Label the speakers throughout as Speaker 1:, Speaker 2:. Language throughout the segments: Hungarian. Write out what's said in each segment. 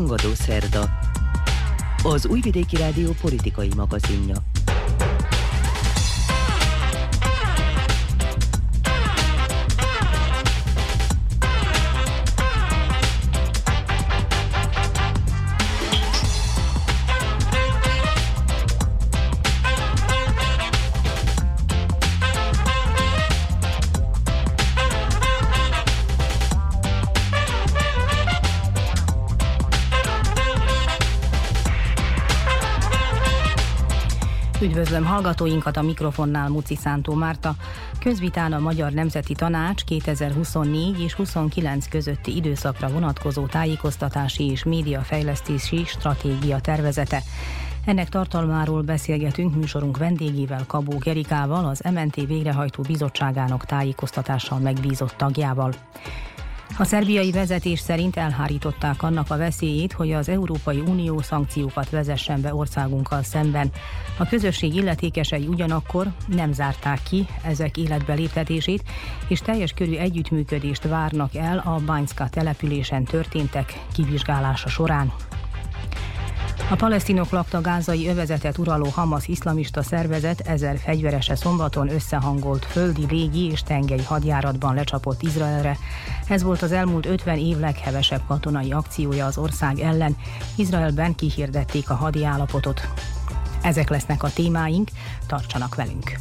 Speaker 1: Hangadó Szerda. Az Újvidéki Rádió politikai magazinja.
Speaker 2: Üdvözlöm hallgatóinkat a mikrofonnál Muci Szántó Márta. Közvitán a Magyar Nemzeti Tanács 2024 és 29 közötti időszakra vonatkozó tájékoztatási és médiafejlesztési stratégia tervezete. Ennek tartalmáról beszélgetünk műsorunk vendégével, Kabó Gerikával, az MNT végrehajtó bizottságának tájékoztatással megbízott tagjával. A szerbiai vezetés szerint elhárították annak a veszélyét, hogy az Európai Unió szankciókat vezessen be országunkkal szemben. A közösség illetékesei ugyanakkor nem zárták ki ezek életbe léptetését, és teljes körű együttműködést várnak el a Bányszka településen történtek kivizsgálása során. A palesztinok lakta gázai övezetet uraló Hamas iszlamista szervezet ezer fegyverese szombaton összehangolt földi, légi és tengeri hadjáratban lecsapott Izraelre. Ez volt az elmúlt 50 év leghevesebb katonai akciója az ország ellen. Izraelben kihirdették a hadi állapotot. Ezek lesznek a témáink, tartsanak velünk!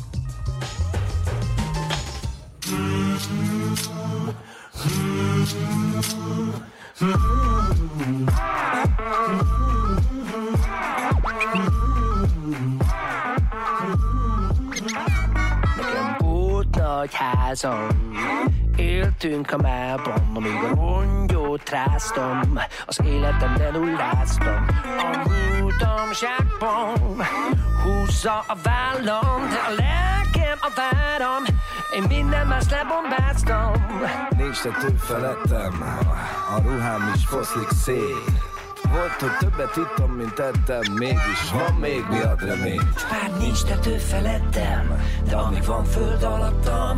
Speaker 3: Nagy házam Éltünk a mában, amíg a rongyót ráztam Az életemben nulláztam A múltam zsákban Húzza a vállam, de a lelkem a váram Én minden más lebombáztam.
Speaker 4: Nincs tető felettem A ruhám is foszlik szét volt, hogy többet ittam, mint ettem Mégis van még mi ad reményt
Speaker 3: Bár nincs tető felettem De amíg van föld alattam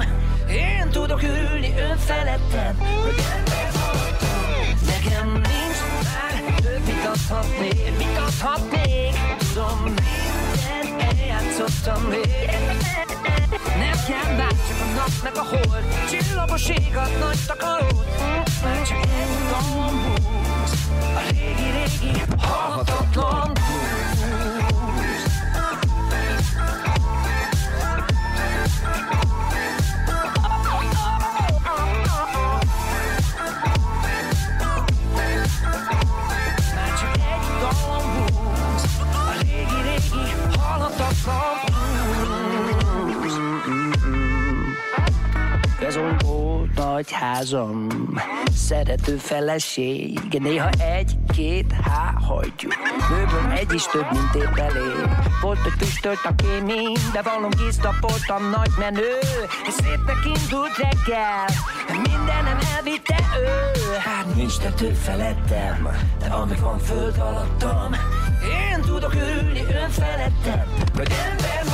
Speaker 3: Én tudok ülni ön felettem Hogy ember Nekem nincs már több Mit adhatnék Tudom mindent eljátszottam még nem kell bár csak a nap meg a hold. Csillagos ég nagy takarót. Már csak egy dalom a régi-régi halhatatlan blues. A nagy házam szerető feleség. Néha egy-két há hagyjuk. Bőven egy is több, mint épp elég. Volt, hogy tüstölt a kémény De valom gisztapoltam nagy menő. Szépnek indult reggel Mindenem elvitte ő. Hát nincs tető felettem De amíg van föld alattam Én tudok ülni ön felettem. Vagy ember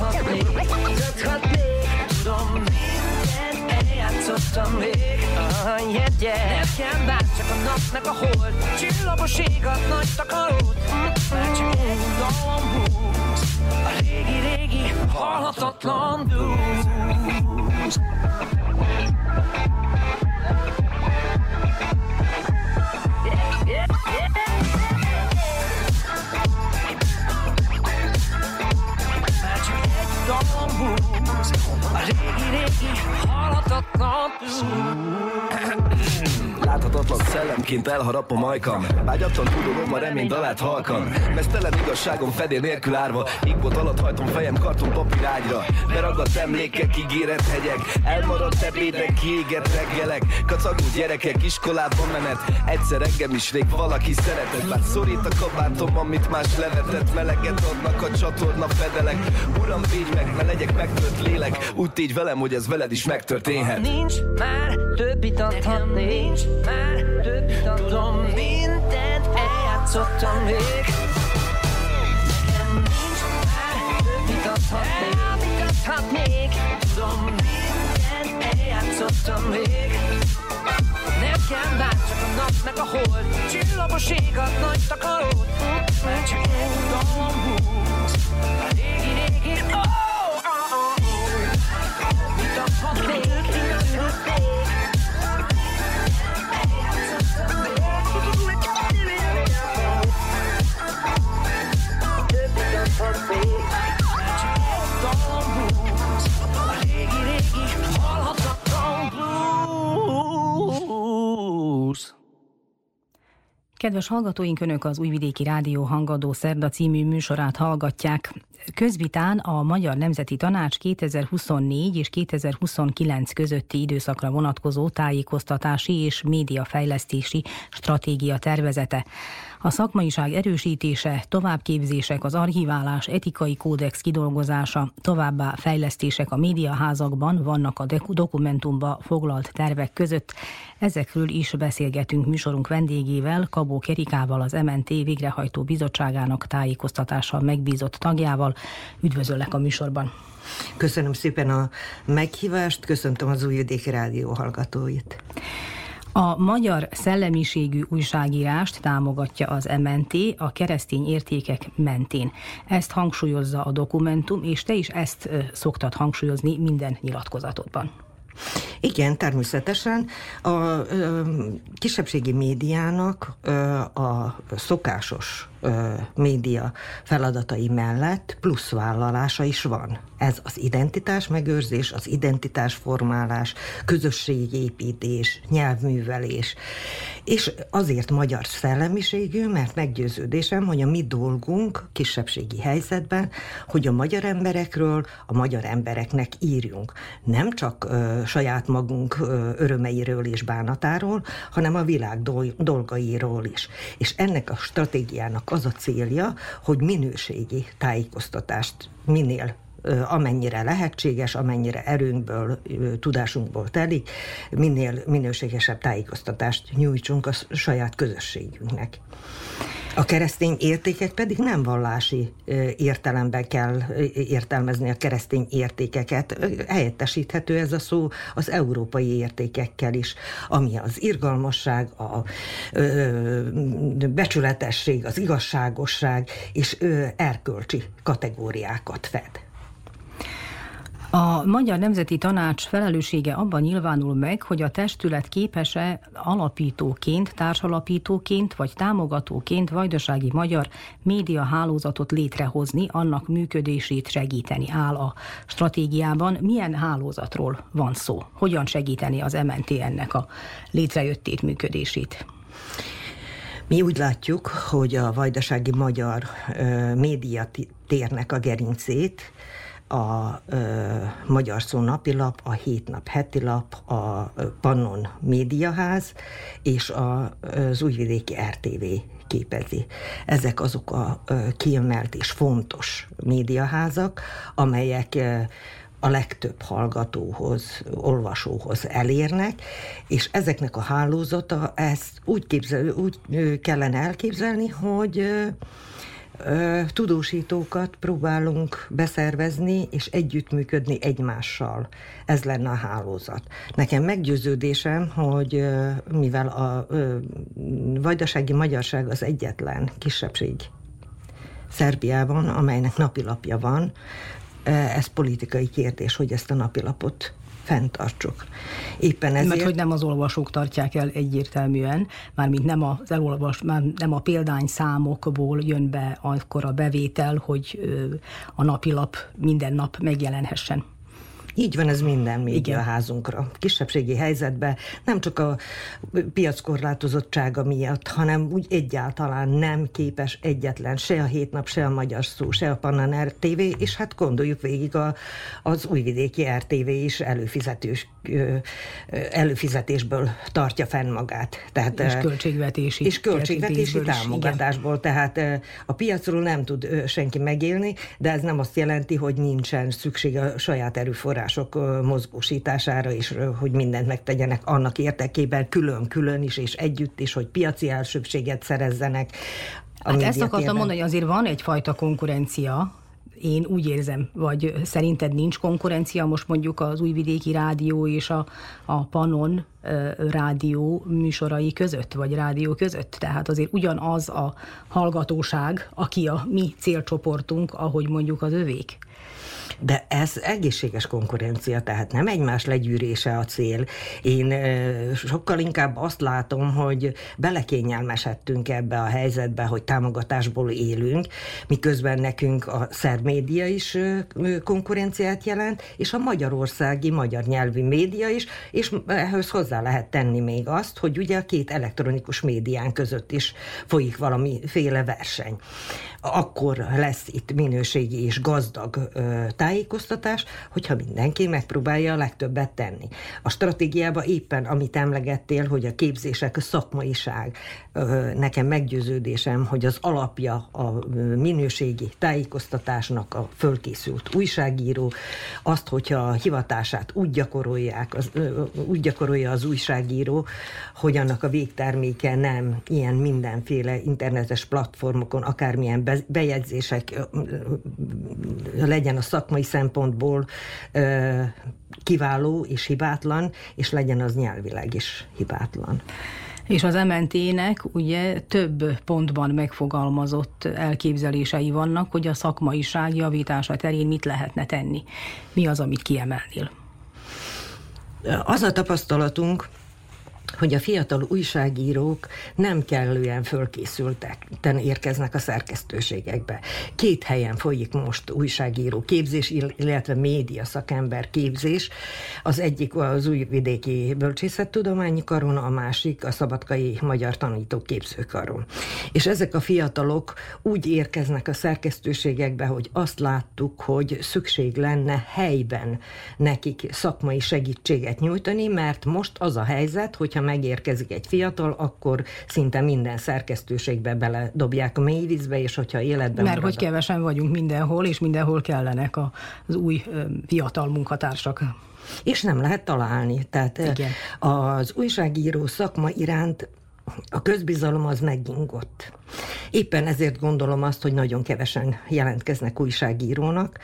Speaker 3: adhatnék Tudhatnék, tudom játszottam még ah, yeah, yeah. Nem kell bár csak a meg a hold Csillagos ég ad nagy takarót Már csak egy dalom húz A régi-régi halhatatlan blues A régi-régi halhatatlan
Speaker 4: Láthatatlan szellemként elharap a majkam Vágyatlan tudom, a remény dalát halkan. Mesztelen igazságom fedél nélkül árva. Igbot alatt hajtom fejem karton papírágyra Beragadt emlékek, ígéret hegyek. Elmaradt ebédek, kiégett reggelek. Kacagú gyerekek, iskolában menet. Egyszer engem is rég valaki szeretett. Bár szorít a kabátom, amit más levetett. Meleget adnak a csatorna fedelek. Uram, védj meg, ne legyek megtört lélek. Úgy tégy velem, hogy ez veled is megtörténhet.
Speaker 3: Nincs már többit adhatni Nincs már adhatni Tudom, mindent eljátszottam még már mindent eljátszottam még Nem kell a hold Csillagos ég a nagy takarót Mert csak egy dalom húz A régi-régi oh, oh, oh, oh. Mit a
Speaker 2: Kedves hallgatóink, Önök az Újvidéki Rádió Hangadó Szerda című műsorát hallgatják. Közvitán a Magyar Nemzeti Tanács 2024 és 2029 közötti időszakra vonatkozó tájékoztatási és médiafejlesztési stratégia tervezete. A szakmaiság erősítése, továbbképzések, az archiválás, etikai kódex kidolgozása, továbbá fejlesztések a médiaházakban vannak a dokumentumba foglalt tervek között. Ezekről is beszélgetünk műsorunk vendégével, Kabó Kerikával, az MNT végrehajtó bizottságának tájékoztatással megbízott tagjával. Üdvözöllek a műsorban!
Speaker 5: Köszönöm szépen a meghívást, köszöntöm az Újvidéki Rádió hallgatóit.
Speaker 2: A magyar szellemiségű újságírást támogatja az MNT a keresztény értékek mentén. Ezt hangsúlyozza a dokumentum, és te is ezt szoktad hangsúlyozni minden nyilatkozatodban.
Speaker 5: Igen, természetesen. A ö, kisebbségi médiának ö, a szokásos ö, média feladatai mellett plusz vállalása is van. Ez az identitás megőrzés, az identitás formálás, közösségépítés, nyelvművelés. És azért magyar szellemiségű, mert meggyőződésem, hogy a mi dolgunk kisebbségi helyzetben, hogy a magyar emberekről, a magyar embereknek írjunk. Nem csak ö, saját magunk ö, örömeiről és bánatáról, hanem a világ dolgairól is. És ennek a stratégiának az a célja, hogy minőségi tájékoztatást minél amennyire lehetséges, amennyire erőnkből, tudásunkból telik, minél minőségesebb tájékoztatást nyújtsunk a saját közösségünknek. A keresztény értékek pedig nem vallási értelemben kell értelmezni a keresztény értékeket. Helyettesíthető ez a szó az európai értékekkel is, ami az irgalmasság, a becsületesség, az igazságosság és erkölcsi kategóriákat fed.
Speaker 2: A Magyar Nemzeti Tanács felelőssége abban nyilvánul meg, hogy a testület képes-e alapítóként, társalapítóként vagy támogatóként vajdasági magyar média hálózatot létrehozni, annak működését segíteni áll a stratégiában. Milyen hálózatról van szó? Hogyan segíteni az MNT ennek a létrejöttét, működését?
Speaker 5: Mi úgy látjuk, hogy a vajdasági magyar média térnek a gerincét a ö, Magyar Szó napilap, a Hétnap hetilap, a Pannon Médiaház és a, az Újvidéki RTV képezi. Ezek azok a ö, kiemelt és fontos médiaházak, amelyek ö, a legtöbb hallgatóhoz, olvasóhoz elérnek, és ezeknek a hálózata ezt úgy, képzel, úgy kellene elképzelni, hogy tudósítókat próbálunk beszervezni és együttműködni egymással. Ez lenne a hálózat. Nekem meggyőződésem, hogy mivel a vajdasági magyarság az egyetlen kisebbség Szerbiában, amelynek napilapja van, ez politikai kérdés, hogy ezt a napilapot fenntartsuk. Éppen ezért...
Speaker 2: Mert hogy nem az olvasók tartják el egyértelműen, mármint nem az elolvas, már nem a példányszámokból jön be akkor a bevétel, hogy a napilap minden nap megjelenhessen.
Speaker 5: Így van ez minden médiaházunkra. Kisebbségi helyzetben nem csak a piackorlátozottsága miatt, hanem úgy egyáltalán nem képes egyetlen se a hétnap, se a magyar szó, se a Pannan RTV, és hát gondoljuk végig a, az újvidéki RTV is előfizetős, előfizetésből tartja fenn magát.
Speaker 2: Tehát, és költségvetési.
Speaker 5: És költségvetési támogatásból. Igen. Tehát a piacról nem tud senki megélni, de ez nem azt jelenti, hogy nincsen szükség a saját erőforrás források mozgósítására is, hogy mindent megtegyenek annak érdekében, külön-külön is, és együtt is, hogy piaci elsőbséget szerezzenek.
Speaker 2: Hát ezt akartam mondani, hogy azért van egyfajta konkurencia én úgy érzem, vagy szerinted nincs konkurencia most mondjuk az Újvidéki Rádió és a, a Panon rádió műsorai között, vagy rádió között. Tehát azért ugyanaz a hallgatóság, aki a mi célcsoportunk, ahogy mondjuk az övék.
Speaker 5: De ez egészséges konkurencia, tehát nem egymás legyűrése a cél. Én sokkal inkább azt látom, hogy belekényelmesedtünk ebbe a helyzetbe, hogy támogatásból élünk, miközben nekünk a szerb is konkurenciát jelent, és a magyarországi magyar nyelvű média is, és ehhez hozzá lehet tenni még azt, hogy ugye a két elektronikus médián között is folyik valamiféle verseny akkor lesz itt minőségi és gazdag tájékoztatás, hogyha mindenki megpróbálja a legtöbbet tenni. A stratégiában éppen, amit emlegettél, hogy a képzések, a szakmaiság, nekem meggyőződésem, hogy az alapja a minőségi tájékoztatásnak a fölkészült újságíró, azt, hogyha a hivatását úgy gyakorolják, az, úgy gyakorolja az újságíró, hogy annak a végterméke nem ilyen mindenféle internetes platformokon, akármilyen bejegyzések legyen a szakmai szempontból kiváló és hibátlan, és legyen az nyelvileg is hibátlan.
Speaker 2: És az MNT-nek ugye több pontban megfogalmazott elképzelései vannak, hogy a szakmaiság javítása terén mit lehetne tenni. Mi az, amit kiemelnél?
Speaker 5: Az a tapasztalatunk, hogy a fiatal újságírók nem kellően fölkészültek, érkeznek a szerkesztőségekbe. Két helyen folyik most újságíró képzés, illetve média szakember képzés. Az egyik az Újvidéki Bölcsészettudományi Karon, a másik a Szabadkai Magyar Tanítók Képzőkaron. És ezek a fiatalok úgy érkeznek a szerkesztőségekbe, hogy azt láttuk, hogy szükség lenne helyben nekik szakmai segítséget nyújtani, mert most az a helyzet, hogyha megérkezik egy fiatal, akkor szinte minden szerkesztőségbe bele dobják a mélyvízbe, és hogyha életben
Speaker 2: Mert hogy kevesen vagyunk mindenhol, és mindenhol kellenek az új fiatal munkatársak.
Speaker 5: És nem lehet találni. Tehát Igen. az újságíró szakma iránt a közbizalom az megingott. Éppen ezért gondolom azt, hogy nagyon kevesen jelentkeznek újságírónak,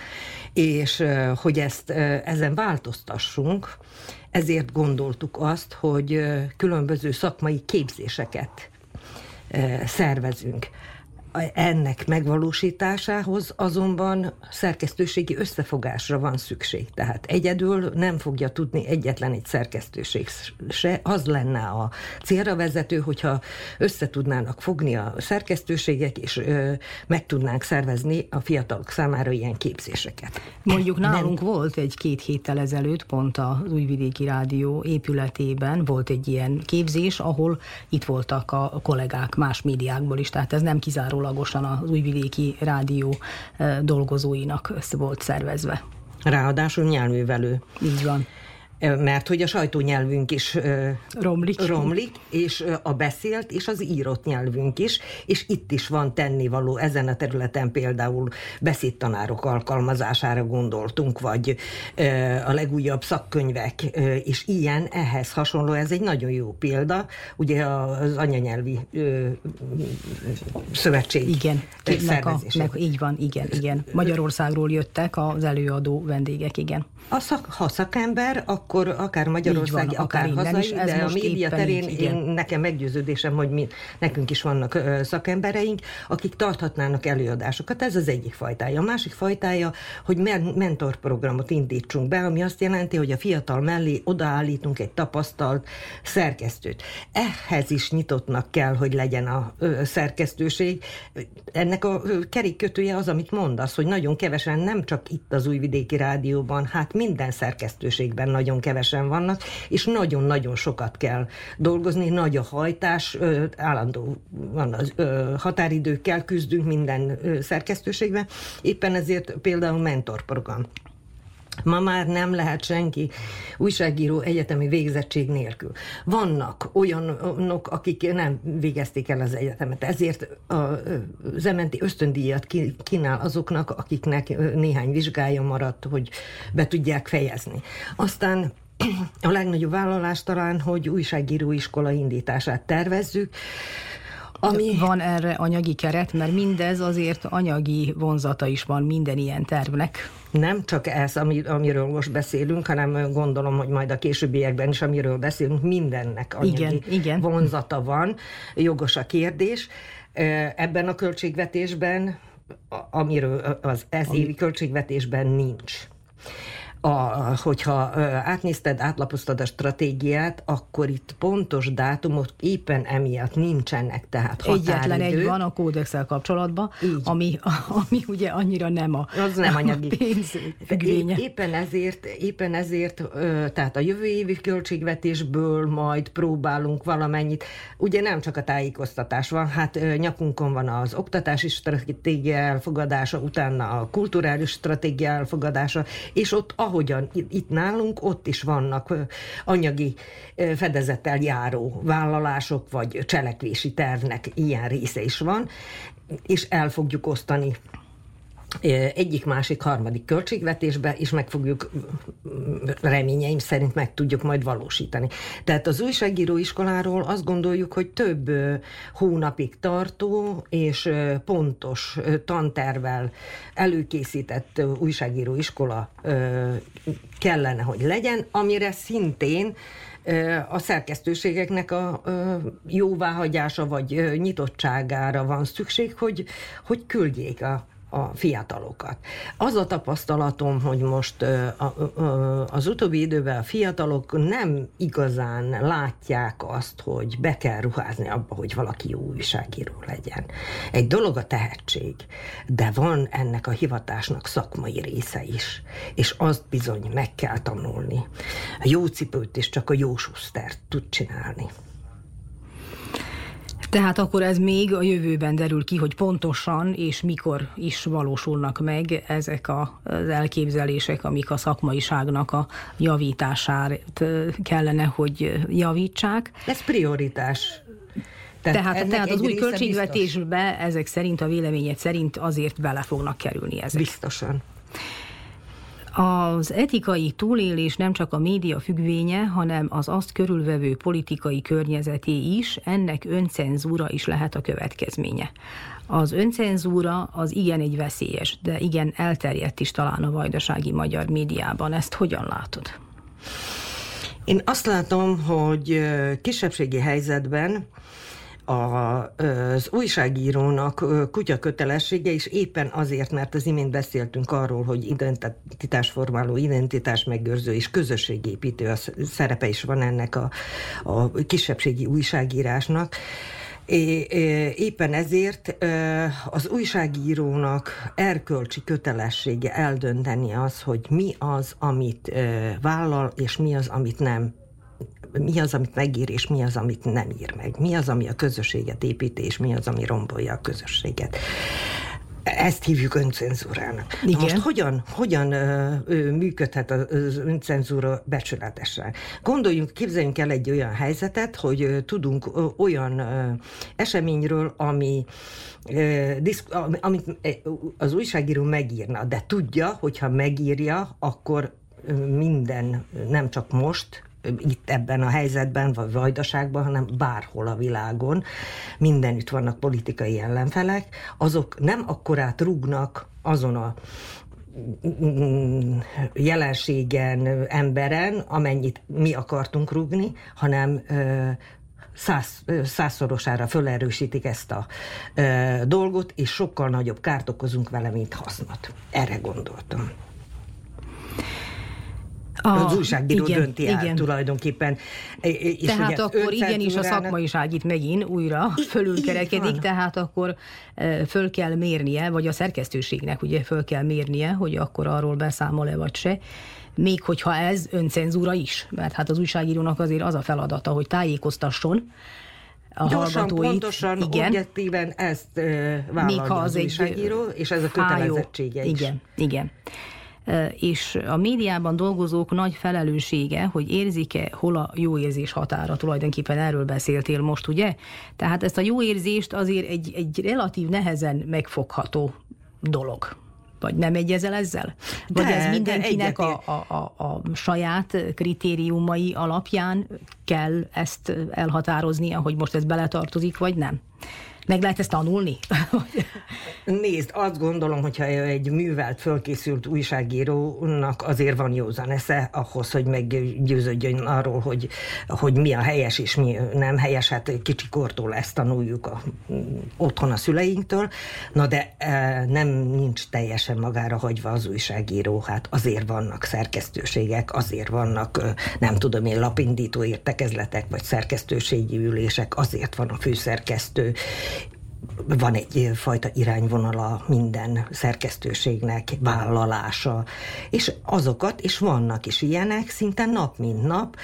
Speaker 5: és hogy ezt ezen változtassunk, ezért gondoltuk azt, hogy különböző szakmai képzéseket szervezünk. Ennek megvalósításához azonban szerkesztőségi összefogásra van szükség. Tehát egyedül nem fogja tudni egyetlen egy szerkesztőség se. Az lenne a célra vezető, hogyha összetudnának fogni a szerkesztőségek, és ö, meg tudnánk szervezni a fiatalok számára ilyen képzéseket.
Speaker 2: Mondjuk nálunk nem... volt egy-két héttel ezelőtt, pont az Újvidéki Rádió épületében volt egy ilyen képzés, ahol itt voltak a kollégák más médiákból is, tehát ez nem kizárólag kizárólagosan az újvidéki rádió dolgozóinak volt szervezve.
Speaker 5: Ráadásul nyelvművelő.
Speaker 2: Így van
Speaker 5: mert hogy a sajtónyelvünk is
Speaker 2: romlik.
Speaker 5: romlik, és a beszélt, és az írott nyelvünk is, és itt is van tennivaló ezen a területen például beszédtanárok alkalmazására gondoltunk, vagy a legújabb szakkönyvek, és ilyen, ehhez hasonló, ez egy nagyon jó példa, ugye az anyanyelvi szövetség
Speaker 2: igen, szervezése. Meg, így van, igen, igen. Magyarországról jöttek az előadó vendégek, igen.
Speaker 5: A szak, ha szakember, akkor akár Magyarországi, van, akár, akár hazai, is, de a média terén így, én, nekem meggyőződésem, hogy mi, nekünk is vannak ö, szakembereink, akik tarthatnának előadásokat. Ez az egyik fajtája. A másik fajtája, hogy men- mentorprogramot indítsunk be, ami azt jelenti, hogy a fiatal mellé odaállítunk egy tapasztalt szerkesztőt. Ehhez is nyitottnak kell, hogy legyen a ö, szerkesztőség. Ennek a ö, kerékkötője az, amit mondasz, hogy nagyon kevesen, nem csak itt az Újvidéki Rádióban, hát minden szerkesztőségben nagyon kevesen vannak, és nagyon-nagyon sokat kell dolgozni, nagy a hajtás, állandó van az határidőkkel küzdünk minden szerkesztőségben, éppen ezért például mentorprogram. Ma már nem lehet senki újságíró egyetemi végzettség nélkül. Vannak olyanok, akik nem végezték el az egyetemet, ezért az ementi ösztöndíjat kínál azoknak, akiknek néhány vizsgája maradt, hogy be tudják fejezni. Aztán a legnagyobb vállalás talán, hogy újságíróiskola indítását tervezzük,
Speaker 2: Ami... Van erre anyagi keret, mert mindez azért anyagi vonzata is van minden ilyen tervnek.
Speaker 5: Nem csak ez, amiről most beszélünk, hanem gondolom, hogy majd a későbbiekben is, amiről beszélünk, mindennek anyagi igen, igen. vonzata van. Jogos a kérdés. Ebben a költségvetésben, amiről az ez évi költségvetésben nincs a, hogyha átnézted, átlapoztad a stratégiát, akkor itt pontos dátumok éppen emiatt nincsenek, tehát határidő.
Speaker 2: Egyetlen egy van a kódexel kapcsolatban, ami, ami ugye annyira nem a,
Speaker 5: Az nem anyagi.
Speaker 2: a pénz függvénye.
Speaker 5: Éppen ezért, éppen ezért, tehát a jövő évi költségvetésből majd próbálunk valamennyit, ugye nem csak a tájékoztatás van, hát nyakunkon van az oktatási stratégia elfogadása, utána a kulturális stratégia elfogadása, és ott, ahol ahogyan itt nálunk, ott is vannak anyagi fedezettel járó vállalások, vagy cselekvési tervnek ilyen része is van, és el fogjuk osztani egyik, másik, harmadik költségvetésbe, és meg fogjuk, reményeim szerint meg tudjuk majd valósítani. Tehát az újságíró iskoláról azt gondoljuk, hogy több hónapig tartó és pontos tantervel előkészített újságíró iskola kellene, hogy legyen, amire szintén a szerkesztőségeknek a jóváhagyása vagy nyitottságára van szükség, hogy, hogy küldjék a a fiatalokat. Az a tapasztalatom, hogy most az utóbbi időben a fiatalok nem igazán látják azt, hogy be kell ruházni abba, hogy valaki jó újságíró legyen. Egy dolog a tehetség, de van ennek a hivatásnak szakmai része is, és azt bizony meg kell tanulni. A jó cipőt is csak a jó susztert tud csinálni.
Speaker 2: Tehát akkor ez még a jövőben derül ki, hogy pontosan és mikor is valósulnak meg ezek az elképzelések, amik a szakmaiságnak a javítását kellene, hogy javítsák.
Speaker 5: Ez prioritás.
Speaker 2: Tehát, tehát, tehát az új költségvetésbe biztos. ezek szerint, a véleményed szerint azért bele fognak kerülni ezek.
Speaker 5: Biztosan.
Speaker 2: Az etikai túlélés nem csak a média függvénye, hanem az azt körülvevő politikai környezeté is, ennek öncenzúra is lehet a következménye. Az öncenzúra az igen egy veszélyes, de igen elterjedt is talán a vajdasági magyar médiában. Ezt hogyan látod?
Speaker 5: Én azt látom, hogy kisebbségi helyzetben az újságírónak kutya kötelessége, és éppen azért, mert az imént beszéltünk arról, hogy identitásformáló, identitás megőrző és közösségépítő a szerepe is van ennek a, a kisebbségi újságírásnak, Éppen ezért az újságírónak erkölcsi kötelessége eldönteni az, hogy mi az, amit vállal, és mi az, amit nem mi az, amit megír, és mi az, amit nem ír meg. Mi az, ami a közösséget építi, és mi az, ami rombolja a közösséget. Ezt hívjuk öncenzúrának. Igen. Na most hogyan, hogyan ö, ö, működhet az öncenzúra becsületesen? Gondoljunk, képzeljünk el egy olyan helyzetet, hogy ö, tudunk ö, olyan ö, eseményről, ami amit az újságíró megírna, de tudja, hogyha megírja, akkor minden, nem csak most, itt ebben a helyzetben, vagy vajdaságban, hanem bárhol a világon. Mindenütt vannak politikai ellenfelek, azok nem akkorát rúgnak azon a jelenségen, emberen, amennyit mi akartunk rúgni, hanem száz, százszorosára fölerősítik ezt a ö, dolgot, és sokkal nagyobb kárt okozunk vele, mint hasznot. Erre gondoltam. A, az újságíró igen, dönti el igen. tulajdonképpen.
Speaker 2: És tehát akkor igenis a szakmaiság itt megint újra fölülkerekedik, tehát akkor föl kell mérnie, vagy a szerkesztőségnek ugye föl kell mérnie, hogy akkor arról beszámol-e vagy se, még hogyha ez öncenzúra is, mert hát az újságírónak azért az a feladata, hogy tájékoztasson, a
Speaker 5: Gyorsan, pontosan, igen. objektíven ezt uh, vállalja Még ha az, az újságíró, és ez a kötelezettsége hájó.
Speaker 2: is. Igen, igen és a médiában dolgozók nagy felelőssége, hogy érzik-e, hol a jó érzés határa, tulajdonképpen erről beszéltél most, ugye? Tehát ezt a jó érzést azért egy, egy relatív nehezen megfogható dolog. Vagy nem egyezel ezzel? Vagy de, ez mindenkinek a, a, a, a saját kritériumai alapján kell ezt elhatároznia, hogy most ez beletartozik, vagy nem? Meg lehet ezt tanulni?
Speaker 5: Nézd, azt gondolom, hogyha egy művelt, fölkészült újságírónak azért van józan esze ahhoz, hogy meggyőződjön arról, hogy, hogy mi a helyes és mi nem helyes. Hát kicsikortól ezt tanuljuk a, otthon a szüleinktől. Na de e, nem nincs teljesen magára hagyva az újságíró. Hát azért vannak szerkesztőségek, azért vannak, nem tudom én, lapindító értekezletek, vagy szerkesztőségi ülések, azért van a főszerkesztő, van egy fajta irányvonala minden szerkesztőségnek, vállalása, és azokat, és vannak is ilyenek, szinte nap mint nap,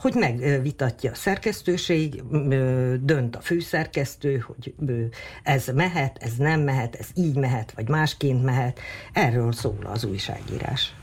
Speaker 5: hogy megvitatja a szerkesztőség, dönt a főszerkesztő, hogy ez mehet, ez nem mehet, ez így mehet, vagy másként mehet. Erről szól az újságírás.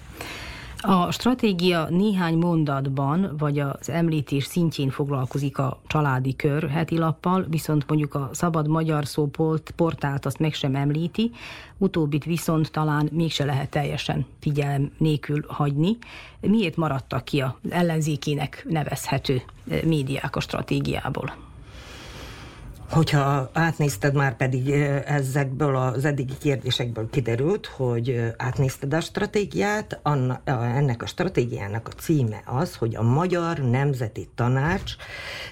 Speaker 2: A stratégia néhány mondatban, vagy az említés szintjén foglalkozik a családi kör heti lappal, viszont mondjuk a szabad magyar szó portált azt meg sem említi, utóbbit viszont talán mégse lehet teljesen figyelem nélkül hagyni. Miért maradtak ki az ellenzékének nevezhető médiák a stratégiából?
Speaker 5: Hogyha átnézted, már pedig ezekből az eddigi kérdésekből kiderült, hogy átnézted a stratégiát, ennek a stratégiának a címe az, hogy a Magyar Nemzeti Tanács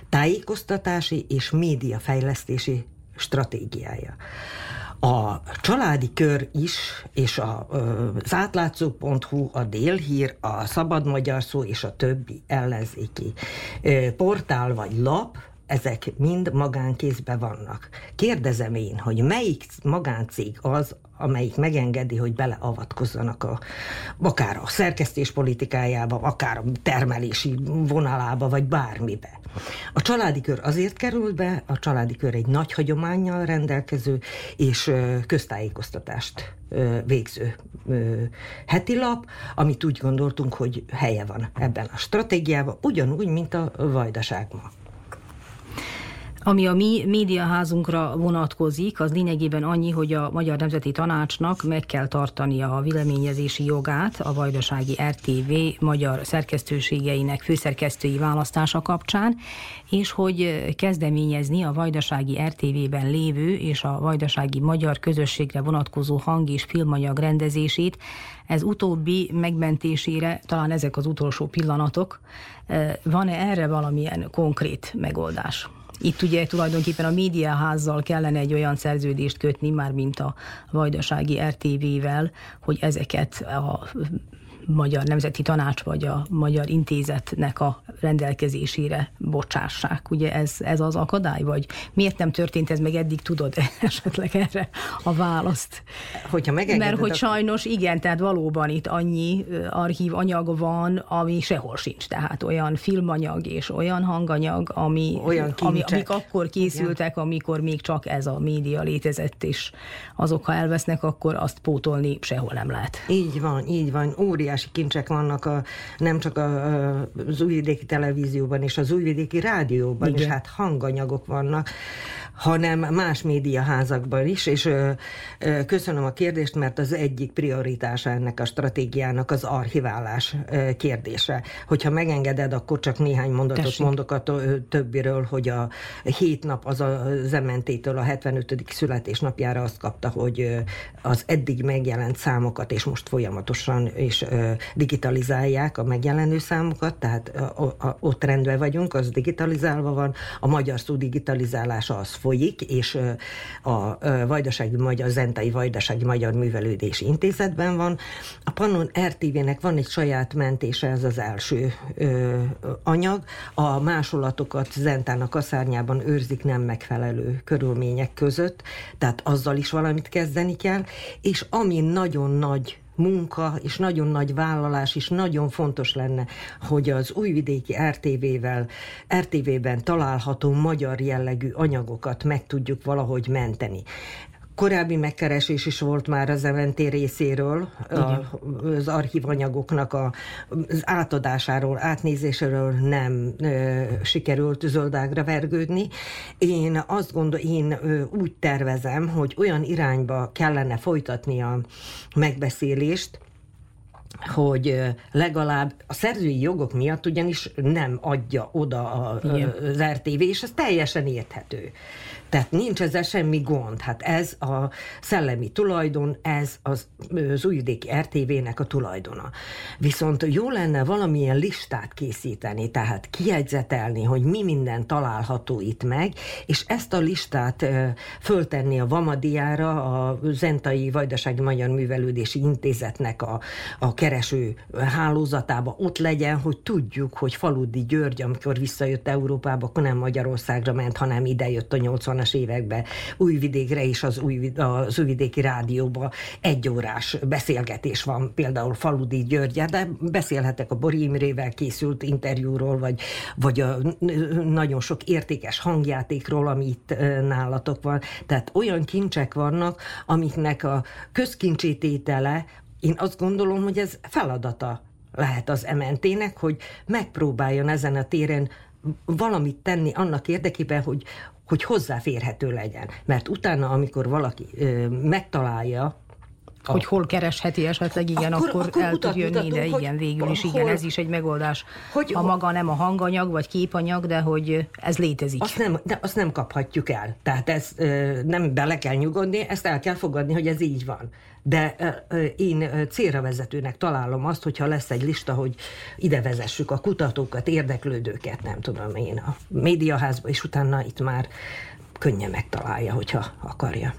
Speaker 5: tájékoztatási és médiafejlesztési stratégiája. A családi kör is, és a, az átlátszó.hu, a Délhír, a Szabad Magyar Szó és a többi ellenzéki portál vagy lap ezek mind magánkézben vannak. Kérdezem én, hogy melyik magáncég az, amelyik megengedi, hogy beleavatkozzanak a, akár a szerkesztés politikájába, akár a termelési vonalába, vagy bármibe. A családi kör azért került be, a családi kör egy nagy hagyományjal rendelkező és köztájékoztatást végző heti lap, amit úgy gondoltunk, hogy helye van ebben a stratégiában, ugyanúgy, mint a Vajdaság ma.
Speaker 2: Ami a mi médiaházunkra vonatkozik, az lényegében annyi, hogy a Magyar Nemzeti Tanácsnak meg kell tartania a véleményezési jogát a Vajdasági RTV magyar szerkesztőségeinek főszerkesztői választása kapcsán, és hogy kezdeményezni a Vajdasági RTV-ben lévő és a Vajdasági magyar közösségre vonatkozó hang- és filmanyag rendezését, ez utóbbi megmentésére, talán ezek az utolsó pillanatok, van-e erre valamilyen konkrét megoldás? Itt ugye tulajdonképpen a médiaházzal kellene egy olyan szerződést kötni, már mint a Vajdasági RTV-vel, hogy ezeket a Magyar Nemzeti Tanács vagy a Magyar Intézetnek a rendelkezésére bocsássák. Ugye ez, ez az akadály, vagy miért nem történt ez meg eddig, tudod esetleg erre a választ?
Speaker 5: Hogyha
Speaker 2: Mert hogy sajnos igen, tehát valóban itt annyi archív anyag van, ami sehol sincs. Tehát olyan filmanyag és olyan hanganyag, ami, olyan ami, amik akkor készültek, igen. amikor még csak ez a média létezett, és azok, ha elvesznek, akkor azt pótolni sehol nem lehet.
Speaker 5: Így van, így van. Óriás óriási kincsek vannak a, nem csak a, az újvidéki televízióban és az újvidéki rádióban, Igen. és hát hanganyagok vannak hanem más médiaházakban is, és ö, ö, köszönöm a kérdést, mert az egyik prioritása ennek a stratégiának az archiválás ö, kérdése. Hogyha megengeded, akkor csak néhány mondatot Tessék. mondok a többiről, hogy a hét nap az a zementétől a 75. születésnapjára azt kapta, hogy az eddig megjelent számokat, és most folyamatosan és digitalizálják a megjelenő számokat, tehát ott rendben vagyunk, az digitalizálva van, a magyar szó digitalizálása az folyik, és a Vajdasági Magyar, Zentai Vajdasági Magyar Művelődési Intézetben van. A Pannon RTV-nek van egy saját mentése, ez az első anyag. A másolatokat Zentának a szárnyában őrzik nem megfelelő körülmények között, tehát azzal is valamit kezdeni kell, és ami nagyon nagy munka és nagyon nagy vállalás is nagyon fontos lenne, hogy az újvidéki RTV-vel, RTV-ben található magyar jellegű anyagokat meg tudjuk valahogy menteni. Korábbi megkeresés is volt már az Eventé részéről, a, az archívanyagoknak a, az átadásáról, átnézéséről nem ö, sikerült zöldágra vergődni. Én azt gondolom, én ö, úgy tervezem, hogy olyan irányba kellene folytatni a megbeszélést, hogy legalább a szerzői jogok miatt ugyanis nem adja oda az RTV, és ez teljesen érthető. Tehát nincs ezzel semmi gond. Hát ez a szellemi tulajdon, ez az, az újvidéki RTV-nek a tulajdona. Viszont jó lenne valamilyen listát készíteni, tehát kiegyzetelni, hogy mi minden található itt meg, és ezt a listát föltenni a Vamadiára, a Zentai Vajdasági Magyar Művelődési Intézetnek a, a kereső hálózatába ott legyen, hogy tudjuk, hogy Faludi György, amikor visszajött Európába, akkor nem Magyarországra ment, hanem ide jött a 80 80-as években Újvidékre és az, új, az Újvidéki Rádióban egy órás beszélgetés van, például Faludi György, de beszélhetek a Bori Imrével készült interjúról, vagy, vagy a nagyon sok értékes hangjátékról, ami nálatok van. Tehát olyan kincsek vannak, amiknek a közkincsététele, én azt gondolom, hogy ez feladata lehet az MNT-nek, hogy megpróbáljon ezen a téren valamit tenni annak érdekében, hogy, hogy hozzáférhető legyen. Mert utána, amikor valaki ö, megtalálja
Speaker 2: hogy hol keresheti esetleg, igen, akkor, akkor, akkor el tud jönni ide, igen, végül is, igen, hol, ez is egy megoldás. Hogy, ha maga nem a hanganyag, vagy képanyag, de hogy ez létezik.
Speaker 5: Azt nem, de azt nem kaphatjuk el. Tehát ez nem bele kell nyugodni, ezt el kell fogadni, hogy ez így van. De én célra vezetőnek találom azt, hogyha lesz egy lista, hogy ide vezessük a kutatókat, érdeklődőket, nem tudom én, a médiaházba, és utána itt már könnyen megtalálja, hogyha akarja.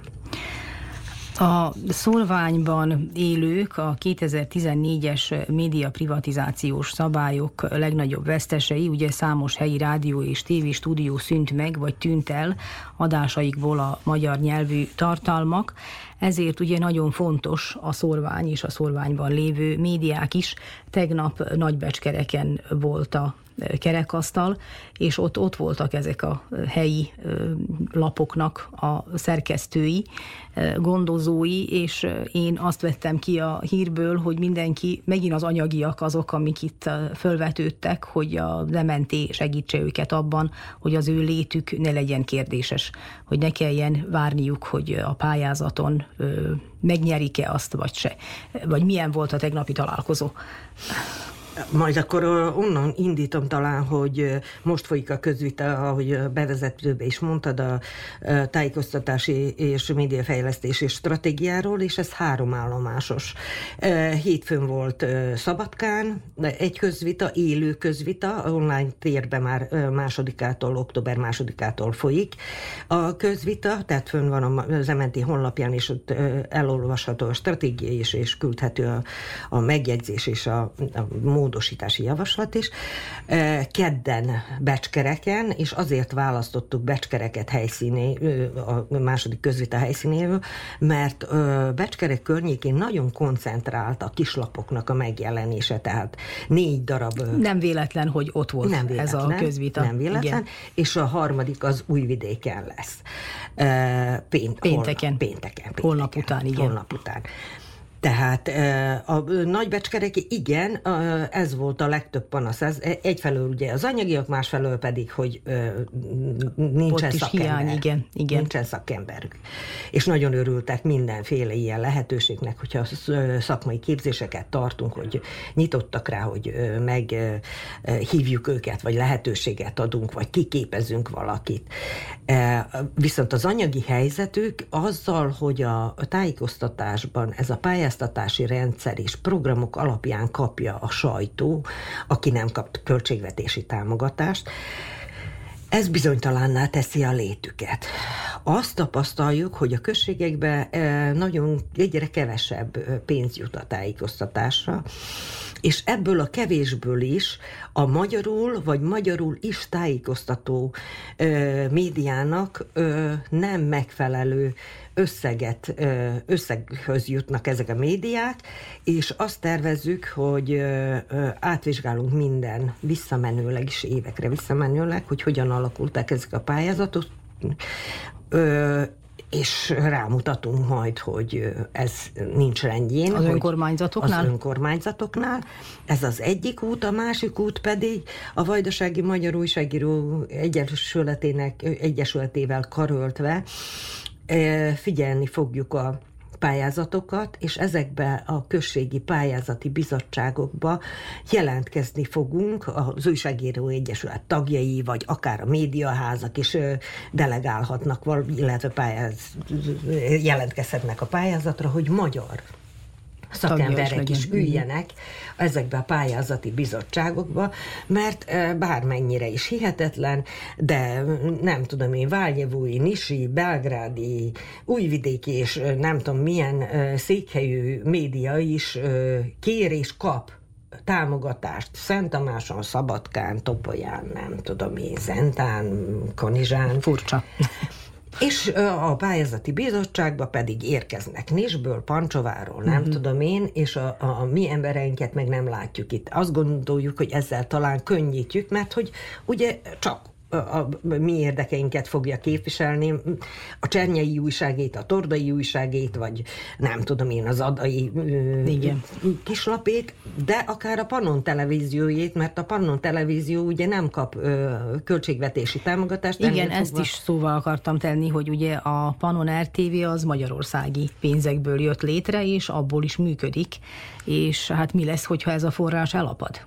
Speaker 2: A szolványban élők a 2014-es média privatizációs szabályok legnagyobb vesztesei, ugye számos helyi rádió és tévé stúdió szűnt meg, vagy tűnt el adásaikból a magyar nyelvű tartalmak, ezért ugye nagyon fontos a szorvány és a szorványban lévő médiák is. Tegnap Nagybecskereken volt a kerekasztal, és ott, ott voltak ezek a helyi lapoknak a szerkesztői, gondozói, és én azt vettem ki a hírből, hogy mindenki, megint az anyagiak azok, amik itt fölvetődtek, hogy a lementé segítse őket abban, hogy az ő létük ne legyen kérdéses, hogy ne kelljen várniuk, hogy a pályázaton megnyerik-e azt, vagy se. Vagy milyen volt a tegnapi találkozó.
Speaker 5: Majd akkor onnan indítom talán, hogy most folyik a közvita, ahogy bevezetőbe is mondtad, a tájékoztatási és médiafejlesztési stratégiáról, és ez három állomásos. Hétfőn volt Szabadkán egy közvita, élő közvita, online térben már másodikától, október másodikától folyik a közvita, tehát fönn van az MNT honlapján, és ott elolvasható a stratégia is, és küldhető a, a megjegyzés és a, a módosítási javaslat is. Kedden Becskereken, és azért választottuk Becskereket helyszíné, a második közvita helyszínéről, mert Becskerek környékén nagyon koncentrált a kislapoknak a megjelenése, tehát négy darab...
Speaker 2: Nem véletlen, hogy ott volt nem véletlen, ez a közvita.
Speaker 5: Nem véletlen, Igen. és a harmadik az Újvidéken lesz.
Speaker 2: Pént, pénteken. Holnap, pénteken.
Speaker 5: pénteken.
Speaker 2: Holnap után, igen.
Speaker 5: Holnap után. Tehát a nagybecskereki, igen, ez volt a legtöbb panasz. Ez egyfelől ugye az anyagiak, másfelől pedig, hogy nincsen Ott szakember. Hiány,
Speaker 2: igen, igen.
Speaker 5: Nincsen szakemberük. És nagyon örültek mindenféle ilyen lehetőségnek, hogyha szakmai képzéseket tartunk, hogy nyitottak rá, hogy meghívjuk őket, vagy lehetőséget adunk, vagy kiképezünk valakit. Viszont az anyagi helyzetük azzal, hogy a tájékoztatásban ez a pályázat pályáztatási rendszer és programok alapján kapja a sajtó, aki nem kap költségvetési támogatást, ez bizonytalanná teszi a létüket. Azt tapasztaljuk, hogy a községekben eh, nagyon egyre kevesebb eh, pénz jut a tájékoztatásra, és ebből a kevésből is a magyarul vagy magyarul is tájékoztató ö, médiának ö, nem megfelelő összeget, ö, összeghöz jutnak ezek a médiák, és azt tervezzük, hogy ö, átvizsgálunk minden visszamenőleg is évekre visszamenőleg, hogy hogyan alakultak ezek a pályázatok, és rámutatunk majd, hogy ez nincs rendjén.
Speaker 2: Az önkormányzatoknál?
Speaker 5: Az önkormányzatoknál. Ez az egyik út, a másik út pedig a Vajdasági Magyar Újságíró Egyesületének, Egyesületével karöltve figyelni fogjuk a pályázatokat, és ezekbe a községi pályázati bizottságokba jelentkezni fogunk az Újságíró Egyesület tagjai, vagy akár a médiaházak is delegálhatnak, illetve pályáz, jelentkezhetnek a pályázatra, hogy magyar szakemberek is, is üljenek ezekbe a pályázati bizottságokba, mert bármennyire is hihetetlen, de nem tudom én, Válnyevúi, Nisi, Belgrádi, Újvidéki és nem tudom milyen székhelyű média is kér és kap támogatást Szent Tamáson, Szabadkán, Topolyán, nem tudom én, Zentán, Kanizsán.
Speaker 2: Furcsa.
Speaker 5: És a pályázati bizottságba pedig érkeznek Nisből, Pancsováról, nem uh-huh. tudom én, és a, a, a mi embereinket meg nem látjuk itt. Azt gondoljuk, hogy ezzel talán könnyítjük, mert hogy ugye csak a mi érdekeinket fogja képviselni, a Csernyei újságét, a Tordai újságét, vagy nem tudom én, az adai Igen. kislapét, de akár a Pannon televíziójét, mert a Pannon televízió ugye nem kap költségvetési támogatást.
Speaker 2: Igen, ezt fogva... is szóval akartam tenni, hogy ugye a Pannon RTV az magyarországi pénzekből jött létre, és abból is működik, és hát mi lesz, hogyha ez a forrás elapad?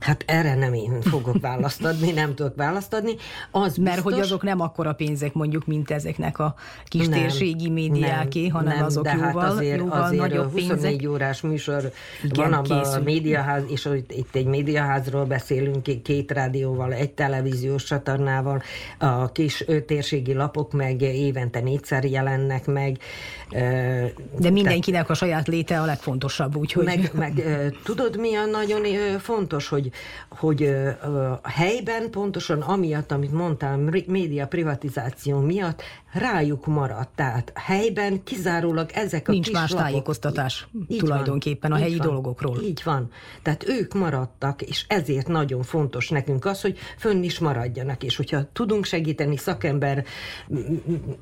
Speaker 5: Hát erre nem én fogok választ adni, nem tudok választ adni.
Speaker 2: Az Mert biztos, hogy azok nem akkora pénzek mondjuk, mint ezeknek a kis nem, térségi médiáké, nem, hanem nem, azok de jóval, hát azért, jóval azért nagyobb 24 pénzek.
Speaker 5: órás műsor Igen, van abban a médiaház, és itt egy médiaházról beszélünk, két rádióval, egy televíziós csatornával, a kis térségi lapok meg évente négyszer jelennek meg.
Speaker 2: De mindenkinek a saját léte a legfontosabb, úgyhogy...
Speaker 5: Meg, meg tudod, mi a nagyon fontos, hogy hogy, hogy helyben pontosan amiatt, amit mondtam, média privatizáció miatt rájuk maradt. Tehát helyben kizárólag ezek a
Speaker 2: Nincs más lapok, tájékoztatás így tulajdonképpen van, a helyi
Speaker 5: van,
Speaker 2: dolgokról.
Speaker 5: Így van. Tehát ők maradtak, és ezért nagyon fontos nekünk az, hogy fönn is maradjanak, és hogyha tudunk segíteni szakember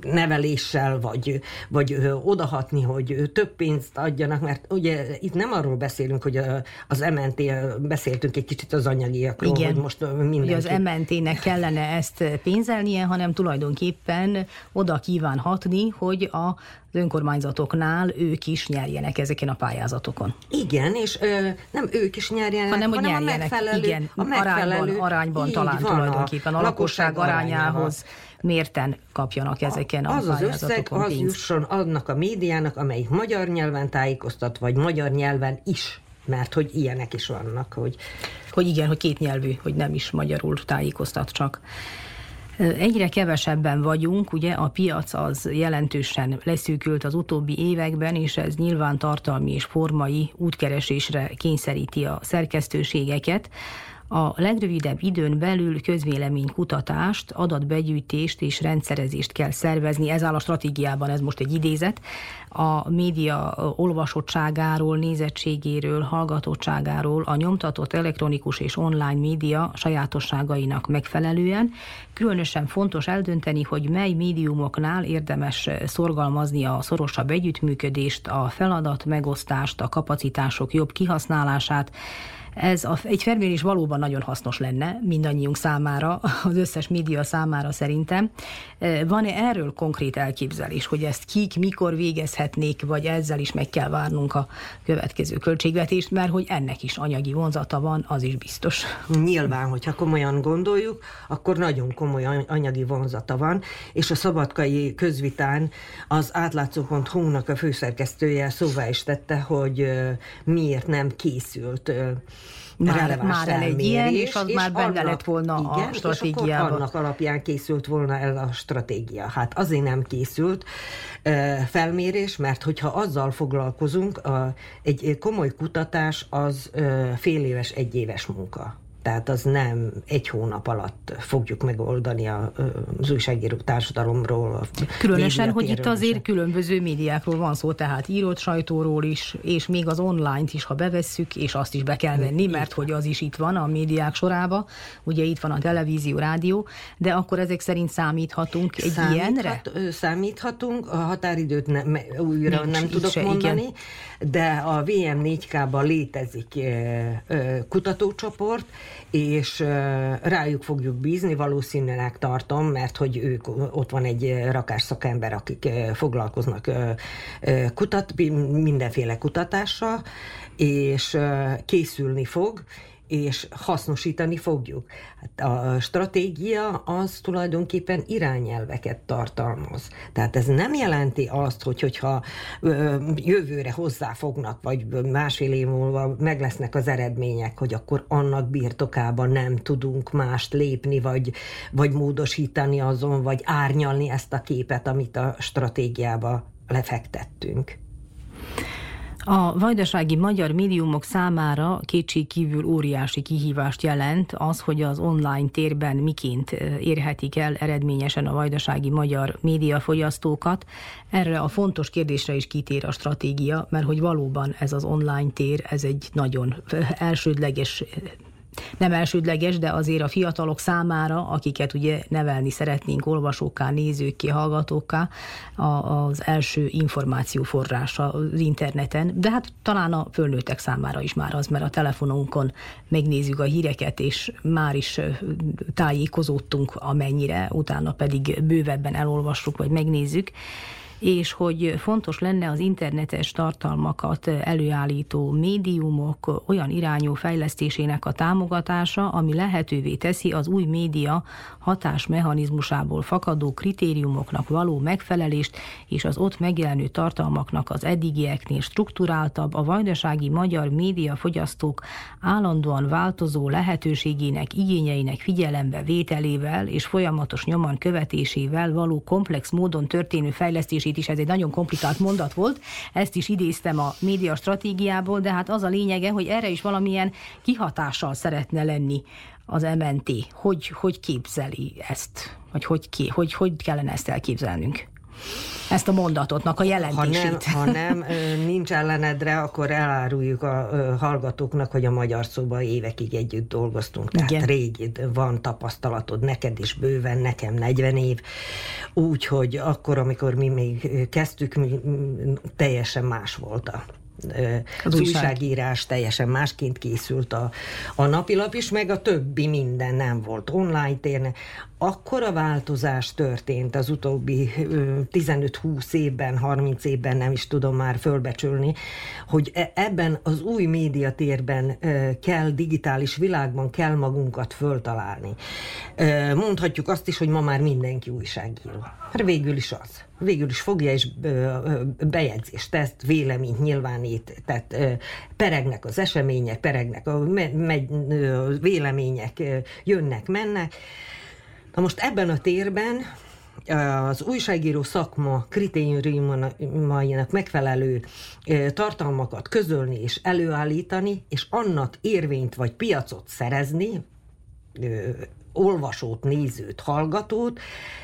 Speaker 5: neveléssel, vagy, vagy odahatni, hogy több pénzt adjanak, mert ugye itt nem arról beszélünk, hogy az MNT, beszéltünk egy kicsit az anyagiakról, Igen. hogy most mindenki... Ugye
Speaker 2: az MNT-nek kellene ezt pénzelnie, hanem tulajdonképpen oda kíván hatni, hogy a az önkormányzatoknál ők is nyerjenek ezeken a pályázatokon.
Speaker 5: Igen, és ö, nem ők is nyerjenek,
Speaker 2: hanem, hogy nyerjenek, a megfelelő, igen, a megfelelő, arányban, arányban talán van, tulajdonképpen a, a lakosság arányához mérten kapjanak ezeken a
Speaker 5: Az az összeg, az pénzt. jusson annak a médiának, amelyik magyar nyelven tájékoztat, vagy magyar nyelven is mert hogy ilyenek is vannak, hogy...
Speaker 2: Hogy igen, hogy kétnyelvű, hogy nem is magyarul tájékoztat csak. Egyre kevesebben vagyunk, ugye a piac az jelentősen leszűkült az utóbbi években, és ez nyilván tartalmi és formai útkeresésre kényszeríti a szerkesztőségeket a legrövidebb időn belül közvéleménykutatást, adatbegyűjtést és rendszerezést kell szervezni. Ez áll a stratégiában, ez most egy idézet. A média olvasottságáról, nézettségéről, hallgatottságáról, a nyomtatott elektronikus és online média sajátosságainak megfelelően. Különösen fontos eldönteni, hogy mely médiumoknál érdemes szorgalmazni a szorosabb együttműködést, a feladat megosztást, a kapacitások jobb kihasználását, ez a, egy felmérés valóban nagyon hasznos lenne mindannyiunk számára, az összes média számára szerintem. E, van-e erről konkrét elképzelés, hogy ezt kik, mikor végezhetnék, vagy ezzel is meg kell várnunk a következő költségvetést, mert hogy ennek is anyagi vonzata van, az is biztos.
Speaker 5: Nyilván, hogyha komolyan gondoljuk, akkor nagyon komoly anyagi vonzata van, és a szabadkai közvitán az átlátszó.hu-nak a főszerkesztője szóvá is tette, hogy miért nem készült
Speaker 2: már, már el egy ilyen, és az és már benne annak, lett volna igen, a stratégiában.
Speaker 5: És annak alapján készült volna el a stratégia. Hát azért nem készült felmérés, mert hogyha azzal foglalkozunk, egy komoly kutatás az fél éves, egy éves munka. Tehát az nem egy hónap alatt fogjuk megoldani a, az újságíró társadalomról.
Speaker 2: Különösen, hogy itt azért különböző médiákról van szó, tehát írott sajtóról is, és még az online-t is, ha bevesszük, és azt is be kell venni, mert hogy az is itt van a médiák sorába, ugye itt van a televízió, rádió, de akkor ezek szerint számíthatunk egy Számíthat, ilyenre?
Speaker 5: Számíthatunk, a határidőt ne, újra Nincs, nem tudok se, mondani, igen. de a VM4K-ban létezik kutatócsoport, és rájuk fogjuk bízni, valószínűleg tartom, mert hogy ők, ott van egy rakás szakember, akik foglalkoznak kutat, mindenféle kutatással, és készülni fog, és hasznosítani fogjuk. Hát a stratégia az tulajdonképpen irányelveket tartalmaz. Tehát ez nem jelenti azt, hogy hogyha jövőre hozzáfognak, vagy másfél év múlva meg lesznek az eredmények, hogy akkor annak birtokában nem tudunk mást lépni, vagy, vagy módosítani azon, vagy árnyalni ezt a képet, amit a stratégiába lefektettünk.
Speaker 2: A vajdasági magyar médiumok számára kétség kívül óriási kihívást jelent az, hogy az online térben miként érhetik el eredményesen a vajdasági magyar médiafogyasztókat. Erre a fontos kérdésre is kitér a stratégia, mert hogy valóban ez az online tér, ez egy nagyon elsődleges nem elsődleges, de azért a fiatalok számára, akiket ugye nevelni szeretnénk olvasókká, nézőkké, hallgatókká, az első információforrása az interneten, de hát talán a fölnőttek számára is már az, mert a telefonunkon megnézzük a híreket, és már is tájékozódtunk amennyire, utána pedig bővebben elolvassuk, vagy megnézzük és hogy fontos lenne az internetes tartalmakat előállító médiumok olyan irányú fejlesztésének a támogatása, ami lehetővé teszi az új média hatásmechanizmusából fakadó kritériumoknak való megfelelést, és az ott megjelenő tartalmaknak az eddigieknél strukturáltabb, a vajdasági magyar média fogyasztók állandóan változó lehetőségének, igényeinek figyelembe vételével és folyamatos nyoman követésével való komplex módon történő fejlesztését is, ez egy nagyon komplikált mondat volt, ezt is idéztem a média stratégiából, de hát az a lényege, hogy erre is valamilyen kihatással szeretne lenni az MNT. Hogy, hogy képzeli ezt? Vagy hogy, ki, hogy, hogy kellene ezt elképzelnünk? Ezt a mondatotnak a jelentését.
Speaker 5: Ha nem, ha nem nincs ellenedre, akkor eláruljuk a hallgatóknak, hogy a magyar szóban évekig együtt dolgoztunk. Tehát Igen. régi van tapasztalatod, neked is bőven, nekem 40 év. Úgyhogy akkor, amikor mi még kezdtük, mi teljesen más volt a az, az újságírás teljesen másként készült a, a napilap is, meg a többi minden nem volt online térne. Akkora változás történt az utóbbi 15-20 évben, 30 évben, nem is tudom már fölbecsülni, hogy e, ebben az új médiatérben kell, digitális világban kell magunkat föltalálni. Mondhatjuk azt is, hogy ma már mindenki újságíró. Hát végül is az végül is fogja és bejegyzést tesz, véleményt nyilvánít, tehát peregnek az események, peregnek a vélemények, jönnek, mennek. Na most ebben a térben az újságíró szakma kritériumainak megfelelő tartalmakat közölni és előállítani, és annak érvényt vagy piacot szerezni, olvasót, nézőt, hallgatót,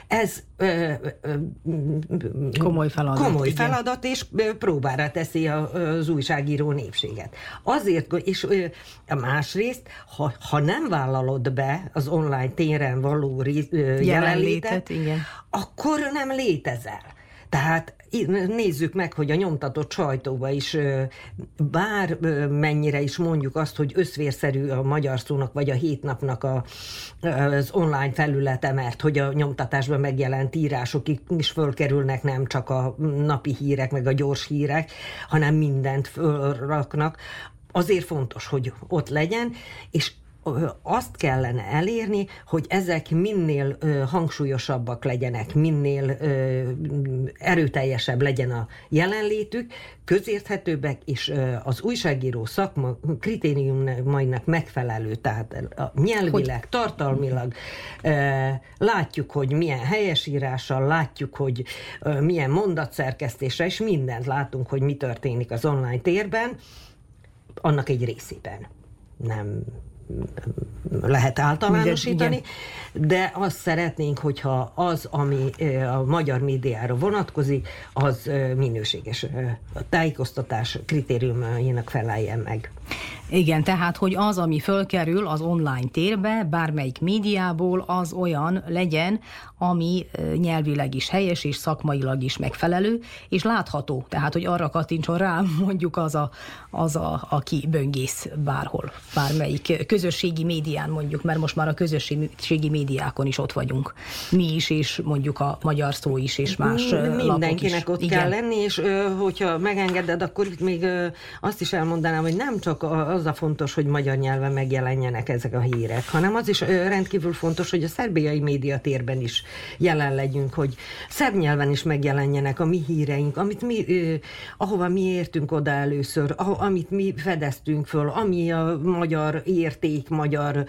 Speaker 5: ez ö, ö,
Speaker 2: komoly feladat.
Speaker 5: Komoly igen. feladat, és próbára teszi az újságíró népséget. Azért, és a másrészt, ha, ha nem vállalod be az online téren való jelenlétet, jelenlétet igen. akkor nem létezel. Tehát nézzük meg, hogy a nyomtatott sajtóba is bár mennyire is mondjuk azt, hogy összvérszerű a magyar szónak, vagy a hét napnak a, az online felülete, mert hogy a nyomtatásban megjelent írások is fölkerülnek, nem csak a napi hírek, meg a gyors hírek, hanem mindent fölraknak, azért fontos, hogy ott legyen, és azt kellene elérni, hogy ezek minél hangsúlyosabbak legyenek, minél erőteljesebb legyen a jelenlétük, közérthetőbbek, és az újságíró szakma kritériumainak megfelelő, tehát nyelvileg, hogy... tartalmilag látjuk, hogy milyen helyesírással, látjuk, hogy milyen mondatszerkesztésre, és mindent látunk, hogy mi történik az online térben, annak egy részében. Nem lehet általánosítani, de azt szeretnénk, hogyha az, ami a magyar médiára vonatkozik, az minőséges a tájékoztatás kritériumainak feleljen meg.
Speaker 2: Igen, tehát, hogy az, ami fölkerül az online térbe, bármelyik médiából, az olyan legyen, ami nyelvileg is helyes és szakmailag is megfelelő, és látható. Tehát, hogy arra kattintson rá mondjuk az, a, az a, aki böngész bárhol, bármelyik közösségi médián mondjuk, mert most már a közösségi médiákon is ott vagyunk. Mi is, és mondjuk a magyar szó is, és más
Speaker 5: Mindenkinek
Speaker 2: is.
Speaker 5: ott Igen. kell lenni, és hogyha megengeded, akkor itt még azt is elmondanám, hogy nem csak az a fontos, hogy magyar nyelven megjelenjenek ezek a hírek, hanem az is rendkívül fontos, hogy a szerbiai médiatérben is jelen legyünk, hogy szerb nyelven is megjelenjenek a mi híreink, amit mi, ahova mi értünk oda először, amit mi fedeztünk föl, ami a magyar érték, magyar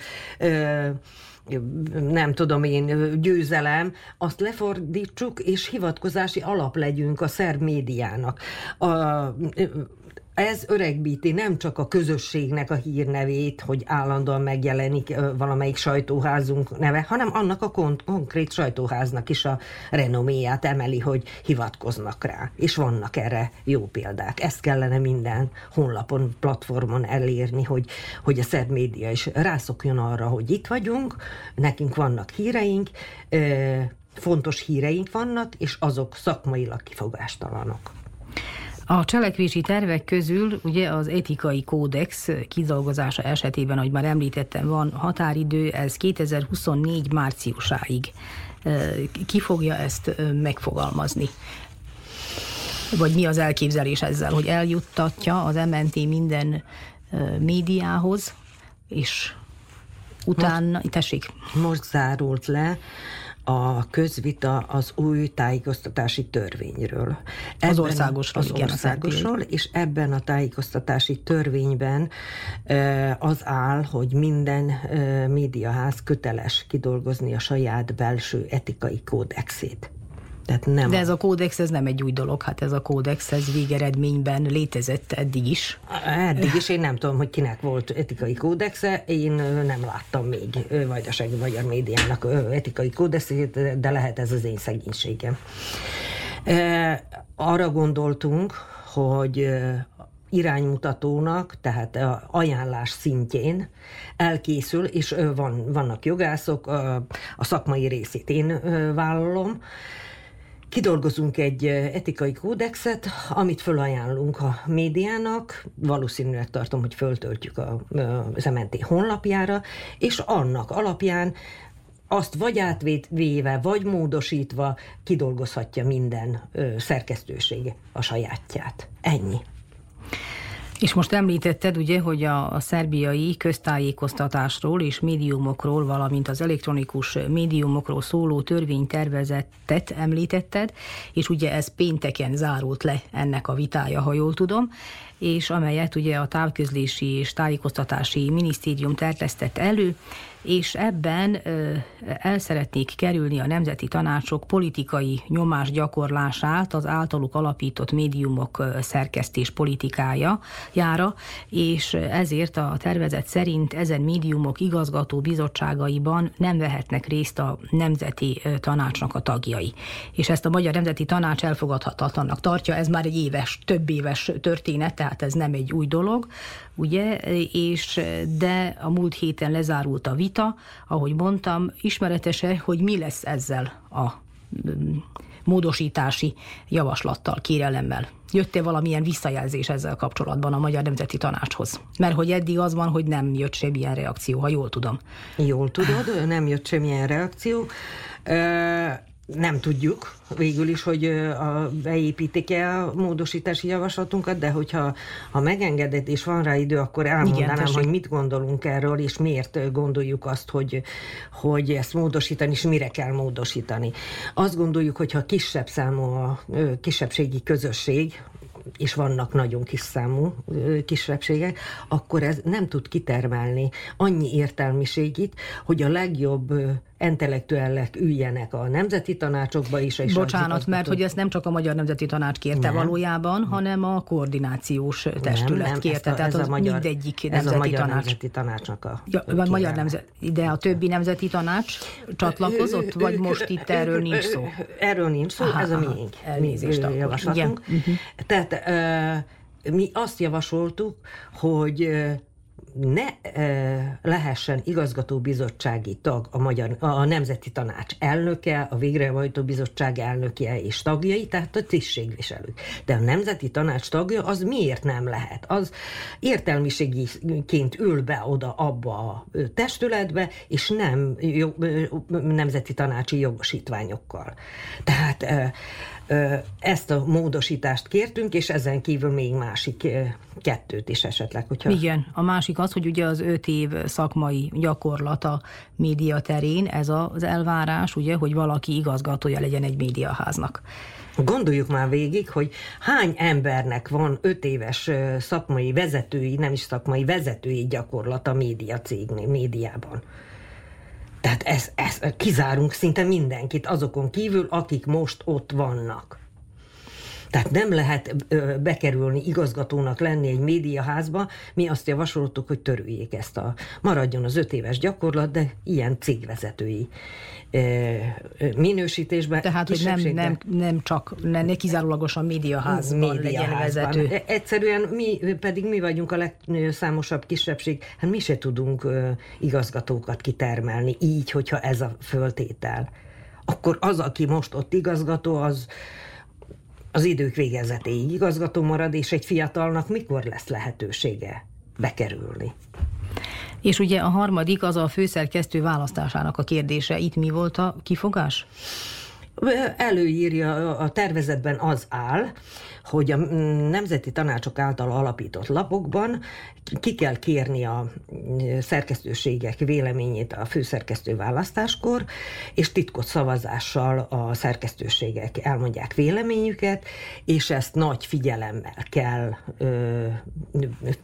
Speaker 5: nem tudom én, győzelem, azt lefordítsuk, és hivatkozási alap legyünk a szerb médiának. A, ez öregbíti nem csak a közösségnek a hírnevét, hogy állandóan megjelenik valamelyik sajtóházunk neve, hanem annak a kon- konkrét sajtóháznak is a renoméját emeli, hogy hivatkoznak rá. És vannak erre jó példák. Ezt kellene minden honlapon, platformon elérni, hogy, hogy a szerb média is rászokjon arra, hogy itt vagyunk, nekünk vannak híreink, fontos híreink vannak, és azok szakmailag kifogástalanok.
Speaker 2: A cselekvési tervek közül ugye az etikai kódex kidolgozása esetében, ahogy már említettem, van határidő, ez 2024 márciusáig. Ki fogja ezt megfogalmazni? Vagy mi az elképzelés ezzel, hogy eljuttatja az MNT minden médiához, és utána, most, tessék.
Speaker 5: Most zárult le a közvita az új tájékoztatási törvényről.
Speaker 2: Ebben az országosról.
Speaker 5: Az igen, országosról, és ebben a tájékoztatási törvényben az áll, hogy minden médiaház köteles kidolgozni a saját belső etikai kódexét.
Speaker 2: Tehát nem De ez a kódex, ez nem egy új dolog, hát ez a kódex, ez végeredményben létezett eddig is.
Speaker 5: Eddig is, én nem tudom, hogy kinek volt etikai kódexe, én nem láttam még vajdasági magyar médiának etikai kódexét, de lehet ez az én szegénységem. Arra gondoltunk, hogy iránymutatónak, tehát ajánlás szintjén elkészül, és van, vannak jogászok, a szakmai részét én vállalom, Kidolgozunk egy etikai kódexet, amit fölajánlunk a médiának, valószínűleg tartom, hogy föltöltjük a, az MNT honlapjára, és annak alapján azt vagy átvéve, vagy módosítva kidolgozhatja minden szerkesztőség a sajátját. Ennyi.
Speaker 2: És most említetted ugye, hogy a, szerbiai köztájékoztatásról és médiumokról, valamint az elektronikus médiumokról szóló törvénytervezetet említetted, és ugye ez pénteken zárult le ennek a vitája, ha jól tudom, és amelyet ugye a távközlési és tájékoztatási minisztérium terjesztett elő, és ebben el szeretnék kerülni a nemzeti tanácsok politikai nyomás gyakorlását az általuk alapított médiumok szerkesztés politikája jára, és ezért a tervezet szerint ezen médiumok igazgató bizottságaiban nem vehetnek részt a nemzeti tanácsnak a tagjai. És ezt a Magyar Nemzeti Tanács elfogadhatatlannak tartja, ez már egy éves, több éves történet, tehát ez nem egy új dolog, ugye, és de a múlt héten lezárult a vita, ahogy mondtam, ismeretese, hogy mi lesz ezzel a mm, módosítási javaslattal, kérelemmel. Jött-e valamilyen visszajelzés ezzel kapcsolatban a Magyar Nemzeti Tanácshoz? Mert hogy eddig az van, hogy nem jött semmilyen reakció, ha jól tudom.
Speaker 5: Jól tudod, nem jött semmilyen reakció nem tudjuk végül is, hogy a, beépítik-e a módosítási javaslatunkat, de hogyha ha megengedett és van rá idő, akkor elmondanám, Igen, hogy mit gondolunk erről, és miért gondoljuk azt, hogy, hogy ezt módosítani, és mire kell módosítani. Azt gondoljuk, hogy ha kisebb számú a kisebbségi közösség, és vannak nagyon kis számú kisebbségek, akkor ez nem tud kitermelni annyi értelmiségit, hogy a legjobb intellektuellek üljenek a nemzeti tanácsokba is.
Speaker 2: És Bocsánat, mert hogy ezt nem csak a Magyar Nemzeti Tanács kérte nem. valójában, hanem a koordinációs testület nem, nem, kérte, a, tehát az a magyar, mindegyik nemzeti ez a
Speaker 5: Magyar
Speaker 2: tanács.
Speaker 5: Nemzeti Tanácsnak a
Speaker 2: ja, vagy magyar nemzet, de a többi nemzeti tanács csatlakozott, vagy most itt erről nincs szó?
Speaker 5: Erről nincs szó, aha, ez a miénk.
Speaker 2: Elnézést
Speaker 5: mi, javaslatunk. Igen. Uh-huh. Tehát mi azt javasoltuk, hogy ne e, lehessen igazgatóbizottsági tag a, magyar, a Nemzeti Tanács elnöke, a Végrehajtó Bizottság elnöke és tagjai, tehát a tisztségviselők. De a Nemzeti Tanács tagja az miért nem lehet? Az értelmiségiként ül be oda abba a testületbe, és nem jog, nemzeti tanácsi jogosítványokkal. Tehát e, ezt a módosítást kértünk, és ezen kívül még másik kettőt is esetleg. Hogyha...
Speaker 2: Igen, a másik az, hogy ugye az öt év szakmai gyakorlata média terén, ez az elvárás, ugye, hogy valaki igazgatója legyen egy médiaháznak.
Speaker 5: Gondoljuk már végig, hogy hány embernek van öt éves szakmai vezetői, nem is szakmai vezetői gyakorlata média cégnél, médiában. Tehát ez, ez, kizárunk szinte mindenkit azokon kívül, akik most ott vannak. Tehát nem lehet bekerülni igazgatónak lenni egy médiaházba. Mi azt javasoltuk, hogy törüljék ezt a, maradjon az öt éves gyakorlat, de ilyen cégvezetői minősítésben.
Speaker 2: Tehát, hogy nem, nem, nem csak, ne, ne kizárólagosan médiaházban, médiaházban legyen vezető.
Speaker 5: E, egyszerűen mi, pedig mi vagyunk a legszámosabb kisebbség, hát mi se tudunk igazgatókat kitermelni így, hogyha ez a föltétel. Akkor az, aki most ott igazgató, az az idők végezetéig igazgató marad, és egy fiatalnak mikor lesz lehetősége bekerülni?
Speaker 2: És ugye a harmadik az a főszerkesztő választásának a kérdése. Itt mi volt a kifogás?
Speaker 5: Előírja, a tervezetben az áll, hogy a nemzeti tanácsok által alapított lapokban ki kell kérni a szerkesztőségek véleményét a főszerkesztő választáskor, és titkot szavazással a szerkesztőségek elmondják véleményüket, és ezt nagy figyelemmel kell ö,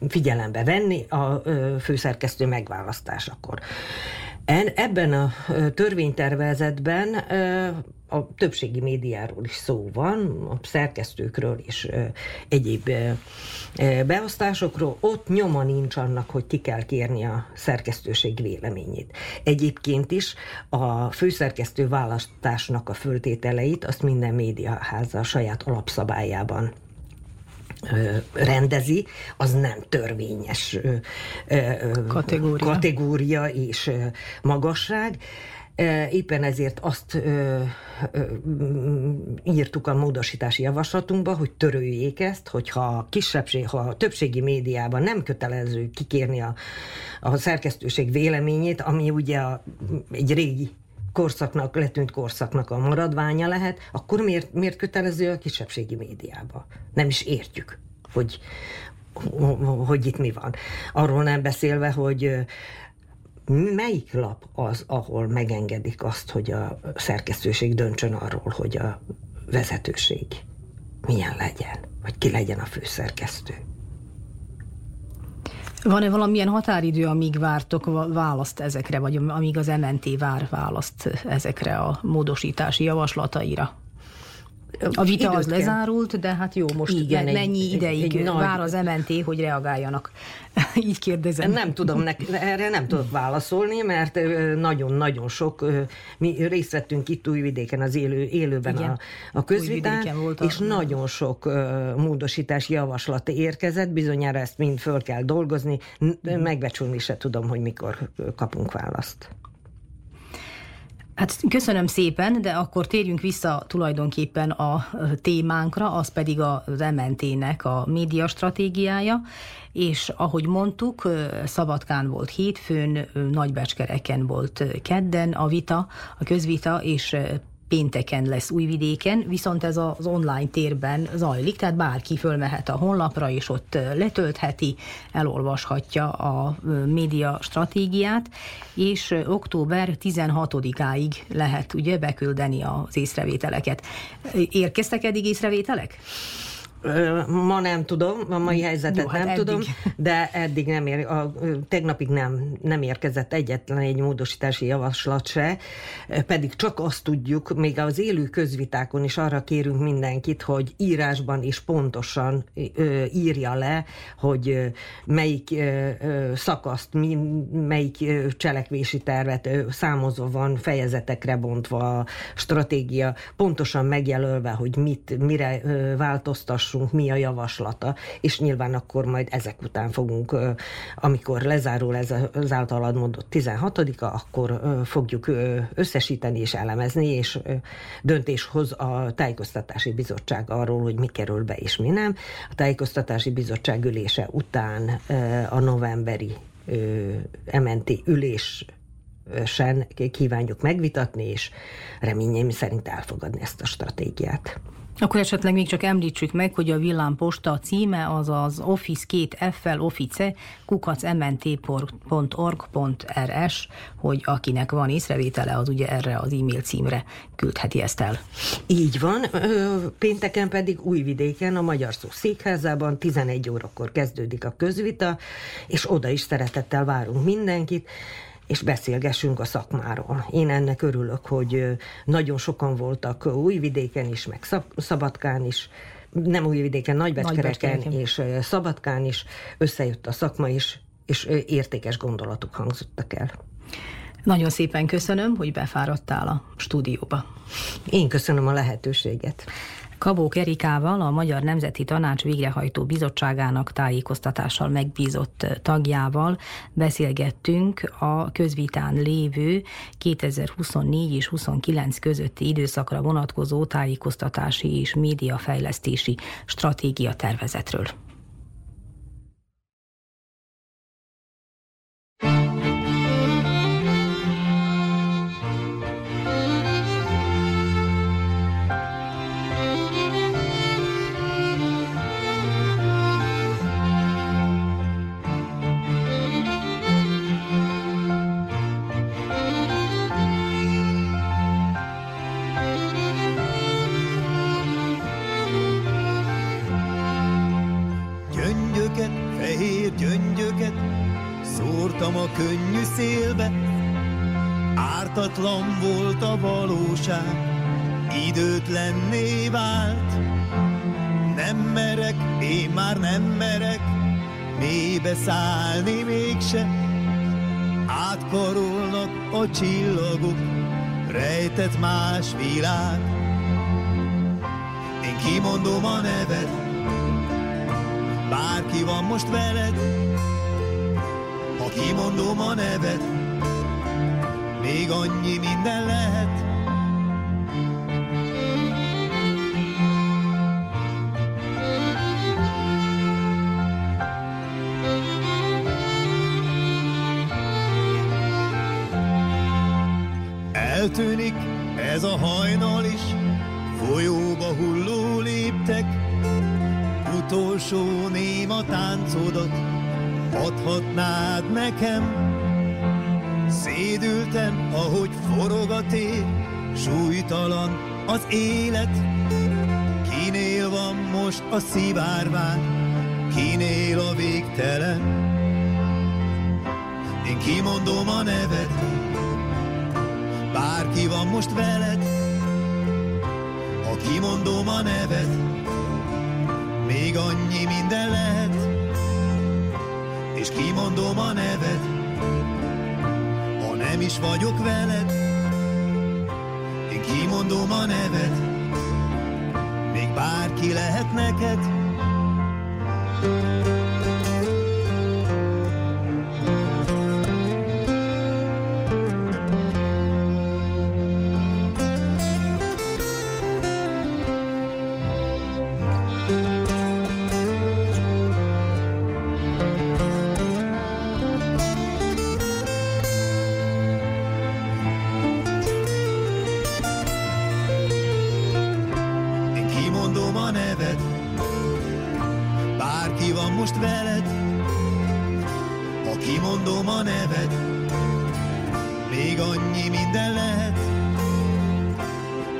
Speaker 5: figyelembe venni a főszerkesztő megválasztásakor. Ebben a törvénytervezetben a többségi médiáról is szó van, a szerkesztőkről és egyéb beosztásokról, ott nyoma nincs annak, hogy ki kell kérni a szerkesztőség véleményét. Egyébként is a főszerkesztő választásnak a föltételeit azt minden médiaháza a saját alapszabályában rendezi, az nem törvényes kategória, kategória és magasság. Éppen ezért azt ö, írtuk a módosítási javaslatunkba, hogy töröljék ezt, hogyha kisebbség, ha a többségi médiában nem kötelező kikérni a, a szerkesztőség véleményét, ami ugye a, egy régi korszaknak, letűnt korszaknak a maradványa lehet, akkor miért, miért kötelező a kisebbségi médiába? Nem is értjük, hogy, hogy itt mi van. Arról nem beszélve, hogy melyik lap az, ahol megengedik azt, hogy a szerkesztőség döntsön arról, hogy a vezetőség milyen legyen, vagy ki legyen a főszerkesztő?
Speaker 2: Van-e valamilyen határidő, amíg vártok választ ezekre, vagy amíg az MNT vár választ ezekre a módosítási javaslataira? A vita az lezárult, de hát jó, most Igen, mennyi egy, ideig egy, vár az MNT, hogy reagáljanak? Így kérdezem.
Speaker 5: Nem tudom, ne, erre nem tudok válaszolni, mert nagyon-nagyon sok, mi részt vettünk itt Újvidéken az élő, élőben Igen. a, a közvitán, volt a... és nagyon sok módosítási javaslat érkezett, bizonyára ezt mind föl kell dolgozni, megbecsülni se tudom, hogy mikor kapunk választ.
Speaker 2: Hát köszönöm szépen, de akkor térjünk vissza tulajdonképpen a témánkra, az pedig az MNT-nek a média stratégiája, és ahogy mondtuk, Szabadkán volt hétfőn, Nagybecskereken volt kedden a vita, a közvita, és pénteken lesz Újvidéken, viszont ez az online térben zajlik, tehát bárki fölmehet a honlapra, és ott letöltheti, elolvashatja a média stratégiát, és október 16-áig lehet ugye beküldeni az észrevételeket. Érkeztek eddig észrevételek?
Speaker 5: Ma nem tudom, a mai helyzetet Jó, hát nem eddig. tudom, de eddig nem ér, a, tegnapig nem, nem érkezett egyetlen egy módosítási javaslat se, pedig csak azt tudjuk, még az élő közvitákon is arra kérünk mindenkit, hogy írásban is pontosan ö, írja le, hogy ö, melyik ö, szakaszt, mi, melyik ö, cselekvési tervet ö, számozva van, fejezetekre bontva a stratégia, pontosan megjelölve, hogy mit, mire ö, változtas lássunk, mi a javaslata, és nyilván akkor majd ezek után fogunk, amikor lezárul ez az általad mondott 16-a, akkor fogjuk összesíteni és elemezni, és döntéshoz a tájékoztatási bizottság arról, hogy mi kerül be és mi nem. A tájékoztatási bizottság ülése után a novemberi MNT ülés sen kívánjuk megvitatni, és reményeim szerint elfogadni ezt a stratégiát.
Speaker 2: Akkor esetleg még csak említsük meg, hogy a villámposta címe az az office 2 FL office kukacmnt.org.rs, hogy akinek van észrevétele, az ugye erre az e-mail címre küldheti ezt el.
Speaker 5: Így van, pénteken pedig Újvidéken, a Magyar Szó székházában 11 órakor kezdődik a közvita, és oda is szeretettel várunk mindenkit és beszélgessünk a szakmáról. Én ennek örülök, hogy nagyon sokan voltak Újvidéken is, meg Szabadkán is, nem Újvidéken, Nagybecskereken és Szabadkán is, összejött a szakma is, és értékes gondolatok hangzottak el.
Speaker 2: Nagyon szépen köszönöm, hogy befáradtál a stúdióba.
Speaker 5: Én köszönöm a lehetőséget.
Speaker 2: Kabó Kerikával, a Magyar Nemzeti Tanács végrehajtó bizottságának tájékoztatással megbízott tagjával beszélgettünk a közvitán lévő 2024 és 29 közötti időszakra vonatkozó tájékoztatási és médiafejlesztési stratégia tervezetről.
Speaker 6: Szállni mégse. Átkarolnak a csillagok, rejtett más világ. Én kimondom a neved, bárki van most veled, ha kimondom a neved, még annyi minden lehet. Ez a hajnal is, folyóba hulló léptek, utolsó néma táncodat adhatnád nekem. Szédülten, ahogy forog a tér, súlytalan az élet. Kinél van most a szivárvány, kinél a végtelen. Én kimondom a neved, bárki van most veled. Ha kimondom a neved, még annyi minden lehet. És kimondom a neved, nem is vagyok veled, én kimondom a neved, még bárki lehet neked.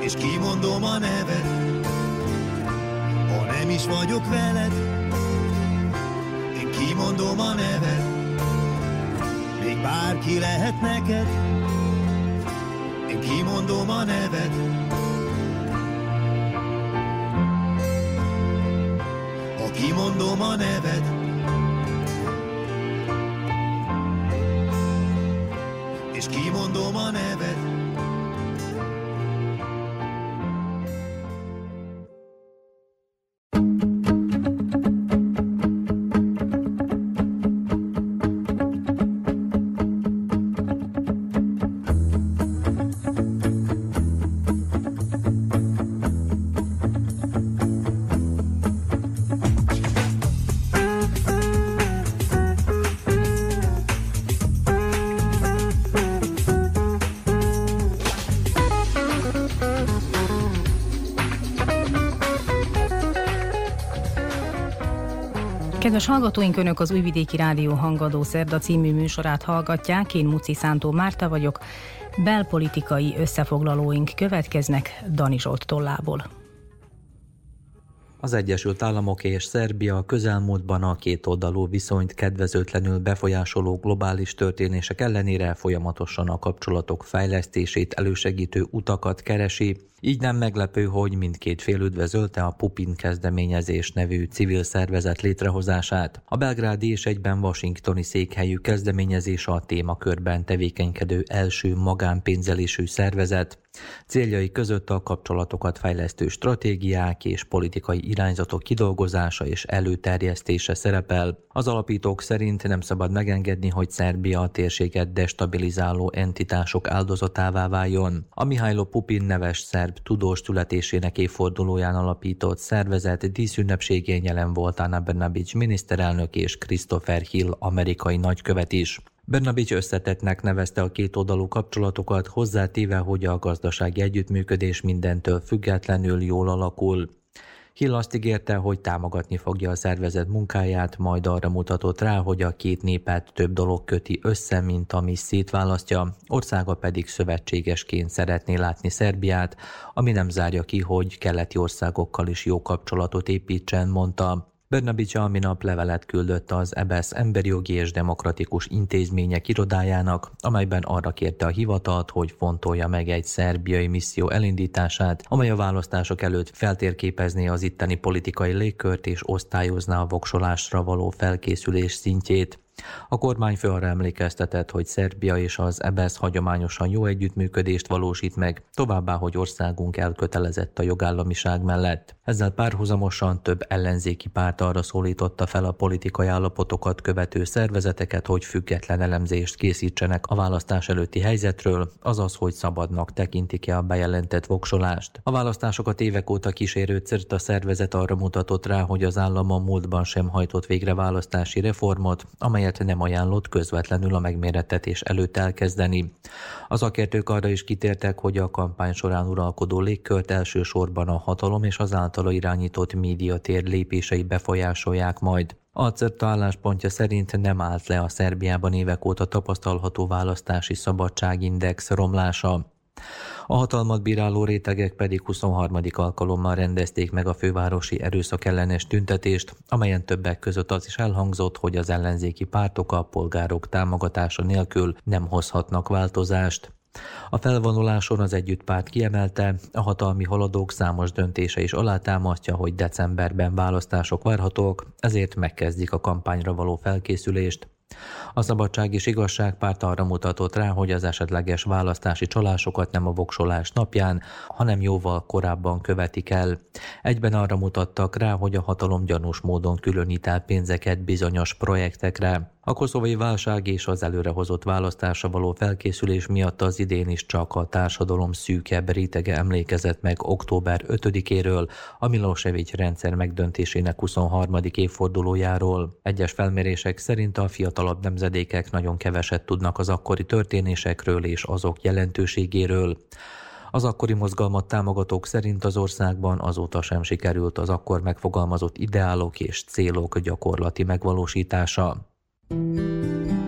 Speaker 6: és kimondom a nevet, ha nem is vagyok veled, én kimondom a nevet, még bárki lehet neked, én kimondom a nevet, Ha kimondom a nevet.
Speaker 2: Kedves hallgatóink, Önök az Újvidéki Rádió Hangadó Szerda című műsorát hallgatják. Én Muci Szántó Márta vagyok. Belpolitikai összefoglalóink következnek Dani Zsolt tollából.
Speaker 7: Az Egyesült Államok és Szerbia közelmúltban a két oldalú viszonyt kedvezőtlenül befolyásoló globális történések ellenére folyamatosan a kapcsolatok fejlesztését elősegítő utakat keresi, így nem meglepő, hogy mindkét fél üdvözölte a Pupin kezdeményezés nevű civil szervezet létrehozását. A belgrádi és egyben washingtoni székhelyű kezdeményezés a témakörben tevékenykedő első magánpénzelésű szervezet. Céljai között a kapcsolatokat fejlesztő stratégiák és politikai irányzatok kidolgozása és előterjesztése szerepel. Az alapítók szerint nem szabad megengedni, hogy Szerbia a térséget destabilizáló entitások áldozatává váljon. A Mihailo Pupin neves szerb szerb tudós születésének évfordulóján alapított szervezet díszünnepségén jelen volt Anna Bernabics miniszterelnök és Christopher Hill amerikai nagykövet is. Bernabics összetettnek nevezte a két oldalú kapcsolatokat, hozzátéve, hogy a gazdasági együttműködés mindentől függetlenül jól alakul. Hill azt ígérte, hogy támogatni fogja a szervezet munkáját, majd arra mutatott rá, hogy a két népet több dolog köti össze, mint ami szétválasztja, országa pedig szövetségesként szeretné látni Szerbiát, ami nem zárja ki, hogy keleti országokkal is jó kapcsolatot építsen, mondta. Bernabics a minap levelet küldött az EBSZ Emberi Jogi és Demokratikus Intézmények irodájának, amelyben arra kérte a hivatalt, hogy fontolja meg egy szerbiai misszió elindítását, amely a választások előtt feltérképezné az itteni politikai légkört és osztályozná a voksolásra való felkészülés szintjét. A kormányfő arra emlékeztetett, hogy Szerbia és az EBSZ hagyományosan jó együttműködést valósít meg, továbbá, hogy országunk elkötelezett a jogállamiság mellett. Ezzel párhuzamosan több ellenzéki párt arra szólította fel a politikai állapotokat követő szervezeteket, hogy független elemzést készítsenek a választás előtti helyzetről, azaz, hogy szabadnak tekintik-e a bejelentett voksolást. A választásokat évek óta kísérő a szervezet arra mutatott rá, hogy az állam a múltban sem hajtott végre választási reformot, amelyet amelyet nem ajánlott közvetlenül a megmérettetés előtt elkezdeni. Az akértők arra is kitértek, hogy a kampány során uralkodó légkört elsősorban a hatalom és az általa irányított médiatér lépései befolyásolják majd. A CERTA álláspontja szerint nem állt le a Szerbiában évek óta tapasztalható választási szabadságindex romlása. A hatalmat bíráló rétegek pedig 23. alkalommal rendezték meg a fővárosi erőszakellenes tüntetést, amelyen többek között az is elhangzott, hogy az ellenzéki pártok a polgárok támogatása nélkül nem hozhatnak változást. A felvonuláson az együttpárt kiemelte, a hatalmi haladók számos döntése is alátámasztja, hogy decemberben választások várhatók, ezért megkezdik a kampányra való felkészülést. A Szabadság és Igazság párt arra mutatott rá, hogy az esetleges választási csalásokat nem a voksolás napján, hanem jóval korábban követik el. Egyben arra mutattak rá, hogy a hatalom gyanús módon különít el pénzeket bizonyos projektekre. A koszovai válság és az előrehozott választása való felkészülés miatt az idén is csak a társadalom szűkebb rétege emlékezett meg október 5-éről, a Milosevic rendszer megdöntésének 23. évfordulójáról. Egyes felmérések szerint a fiatalabb nemzedékek nagyon keveset tudnak az akkori történésekről és azok jelentőségéről. Az akkori mozgalmat támogatók szerint az országban azóta sem sikerült az akkor megfogalmazott ideálok és célok gyakorlati megvalósítása.
Speaker 8: Música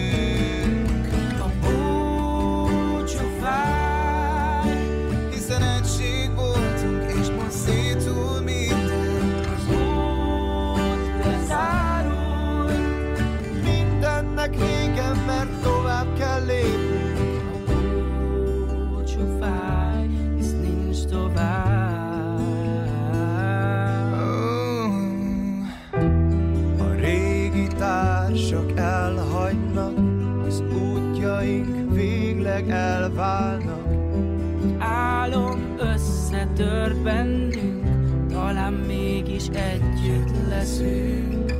Speaker 8: összetört bennünk, talán mégis együtt leszünk.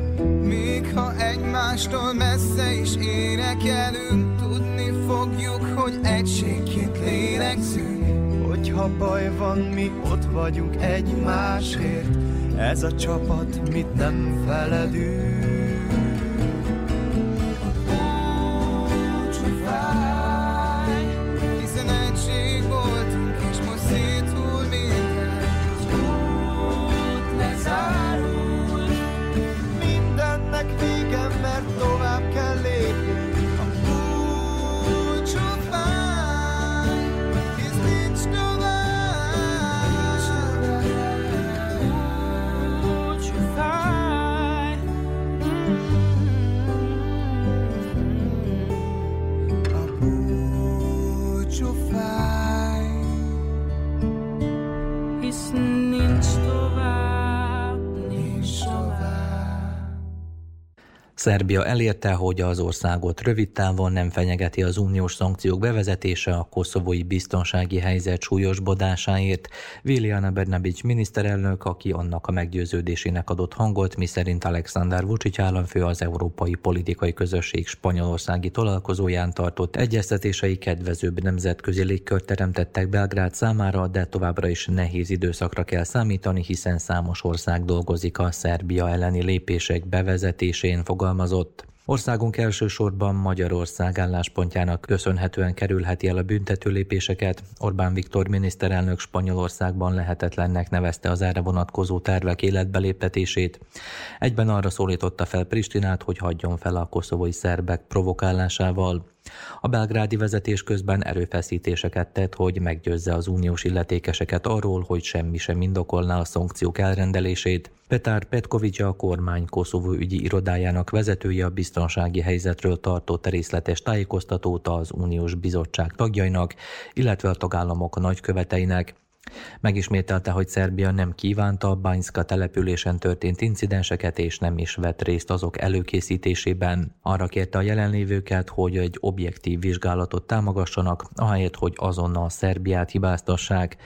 Speaker 9: Még ha egymástól messze is énekelünk, tudni fogjuk, hogy egységként lélegzünk.
Speaker 10: Hogyha baj van, mi ott vagyunk egymásért, ez a csapat mit nem feledünk.
Speaker 7: Szerbia elérte, hogy az országot rövid távon nem fenyegeti az uniós szankciók bevezetése a koszovói biztonsági helyzet súlyosbodásáért. Viljana Bernabic miniszterelnök, aki annak a meggyőződésének adott hangot, miszerint Alexander Vucic államfő az Európai Politikai Közösség spanyolországi találkozóján tartott egyeztetései kedvezőbb nemzetközi légkört teremtettek Belgrád számára, de továbbra is nehéz időszakra kell számítani, hiszen számos ország dolgozik a Szerbia elleni lépések bevezetésén, fogal fogalmazott. Országunk elsősorban Magyarország álláspontjának köszönhetően kerülheti el a büntető lépéseket. Orbán Viktor miniszterelnök Spanyolországban lehetetlennek nevezte az erre vonatkozó tervek életbeléptetését. Egyben arra szólította fel Pristinát, hogy hagyjon fel a koszovói szerbek provokálásával. A belgrádi vezetés közben erőfeszítéseket tett, hogy meggyőzze az uniós illetékeseket arról, hogy semmi sem indokolná a szankciók elrendelését. Petár Petkovics a kormány Koszovó ügyi irodájának vezetője a biztonsági helyzetről tartott részletes tájékoztatót az uniós bizottság tagjainak, illetve a tagállamok nagyköveteinek. Megismételte, hogy Szerbia nem kívánta a Bányszka településen történt incidenseket, és nem is vett részt azok előkészítésében. Arra kérte a jelenlévőket, hogy egy objektív vizsgálatot támogassanak, ahelyett, hogy azonnal Szerbiát hibáztassák.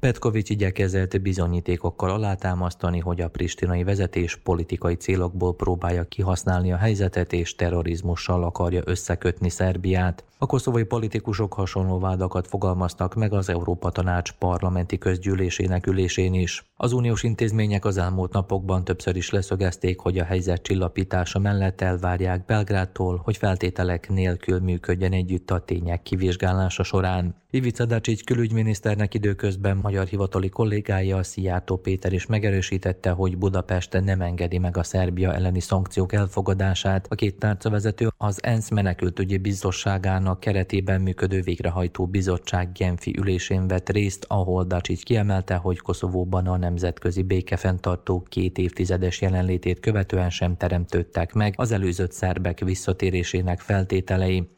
Speaker 7: Petkovics igyekezett bizonyítékokkal alátámasztani, hogy a pristinai vezetés politikai célokból próbálja kihasználni a helyzetet és terrorizmussal akarja összekötni Szerbiát. A koszovai politikusok hasonló vádakat fogalmaztak meg az Európa Tanács parlamenti közgyűlésének ülésén is. Az uniós intézmények az elmúlt napokban többször is leszögezték, hogy a helyzet csillapítása mellett elvárják Belgrádtól, hogy feltételek nélkül működjen együtt a tények kivizsgálása során. Ivica Dacsics külügyminiszternek időközben magyar hivatali kollégája Szijjártó Péter is megerősítette, hogy Budapest nem engedi meg a Szerbia elleni szankciók elfogadását. A két tárcavezető az ENSZ menekültügyi biztosságának keretében működő végrehajtó bizottság Genfi ülésén vett részt, ahol Dacsics kiemelte, hogy Koszovóban a nemzetközi békefenntartók két évtizedes jelenlétét követően sem teremtődtek meg az előzött szerbek visszatérésének feltételei.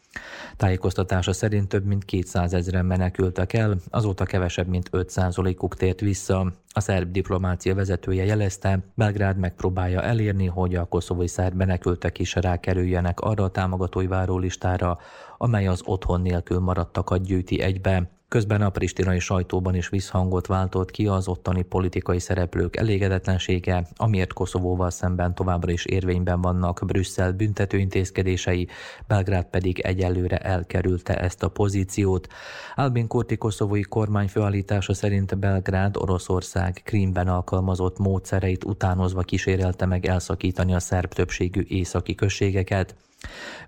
Speaker 7: Tájékoztatása szerint több mint 200 ezeren menekültek el, azóta kevesebb mint 5%-uk tért vissza. A szerb diplomácia vezetője jelezte, Belgrád megpróbálja elérni, hogy a koszovói szerb menekültek is rákerüljenek arra a támogatói várólistára, amely az otthon nélkül maradtakat gyűjti egybe. Közben a pristinai sajtóban is visszhangot váltott ki az ottani politikai szereplők elégedetlensége, amiért Koszovóval szemben továbbra is érvényben vannak Brüsszel büntetőintézkedései, Belgrád pedig egyelőre elkerülte ezt a pozíciót. Albin Kurti koszovói kormány főállítása szerint Belgrád Oroszország Krímben alkalmazott módszereit utánozva kísérelte meg elszakítani a szerb többségű északi községeket.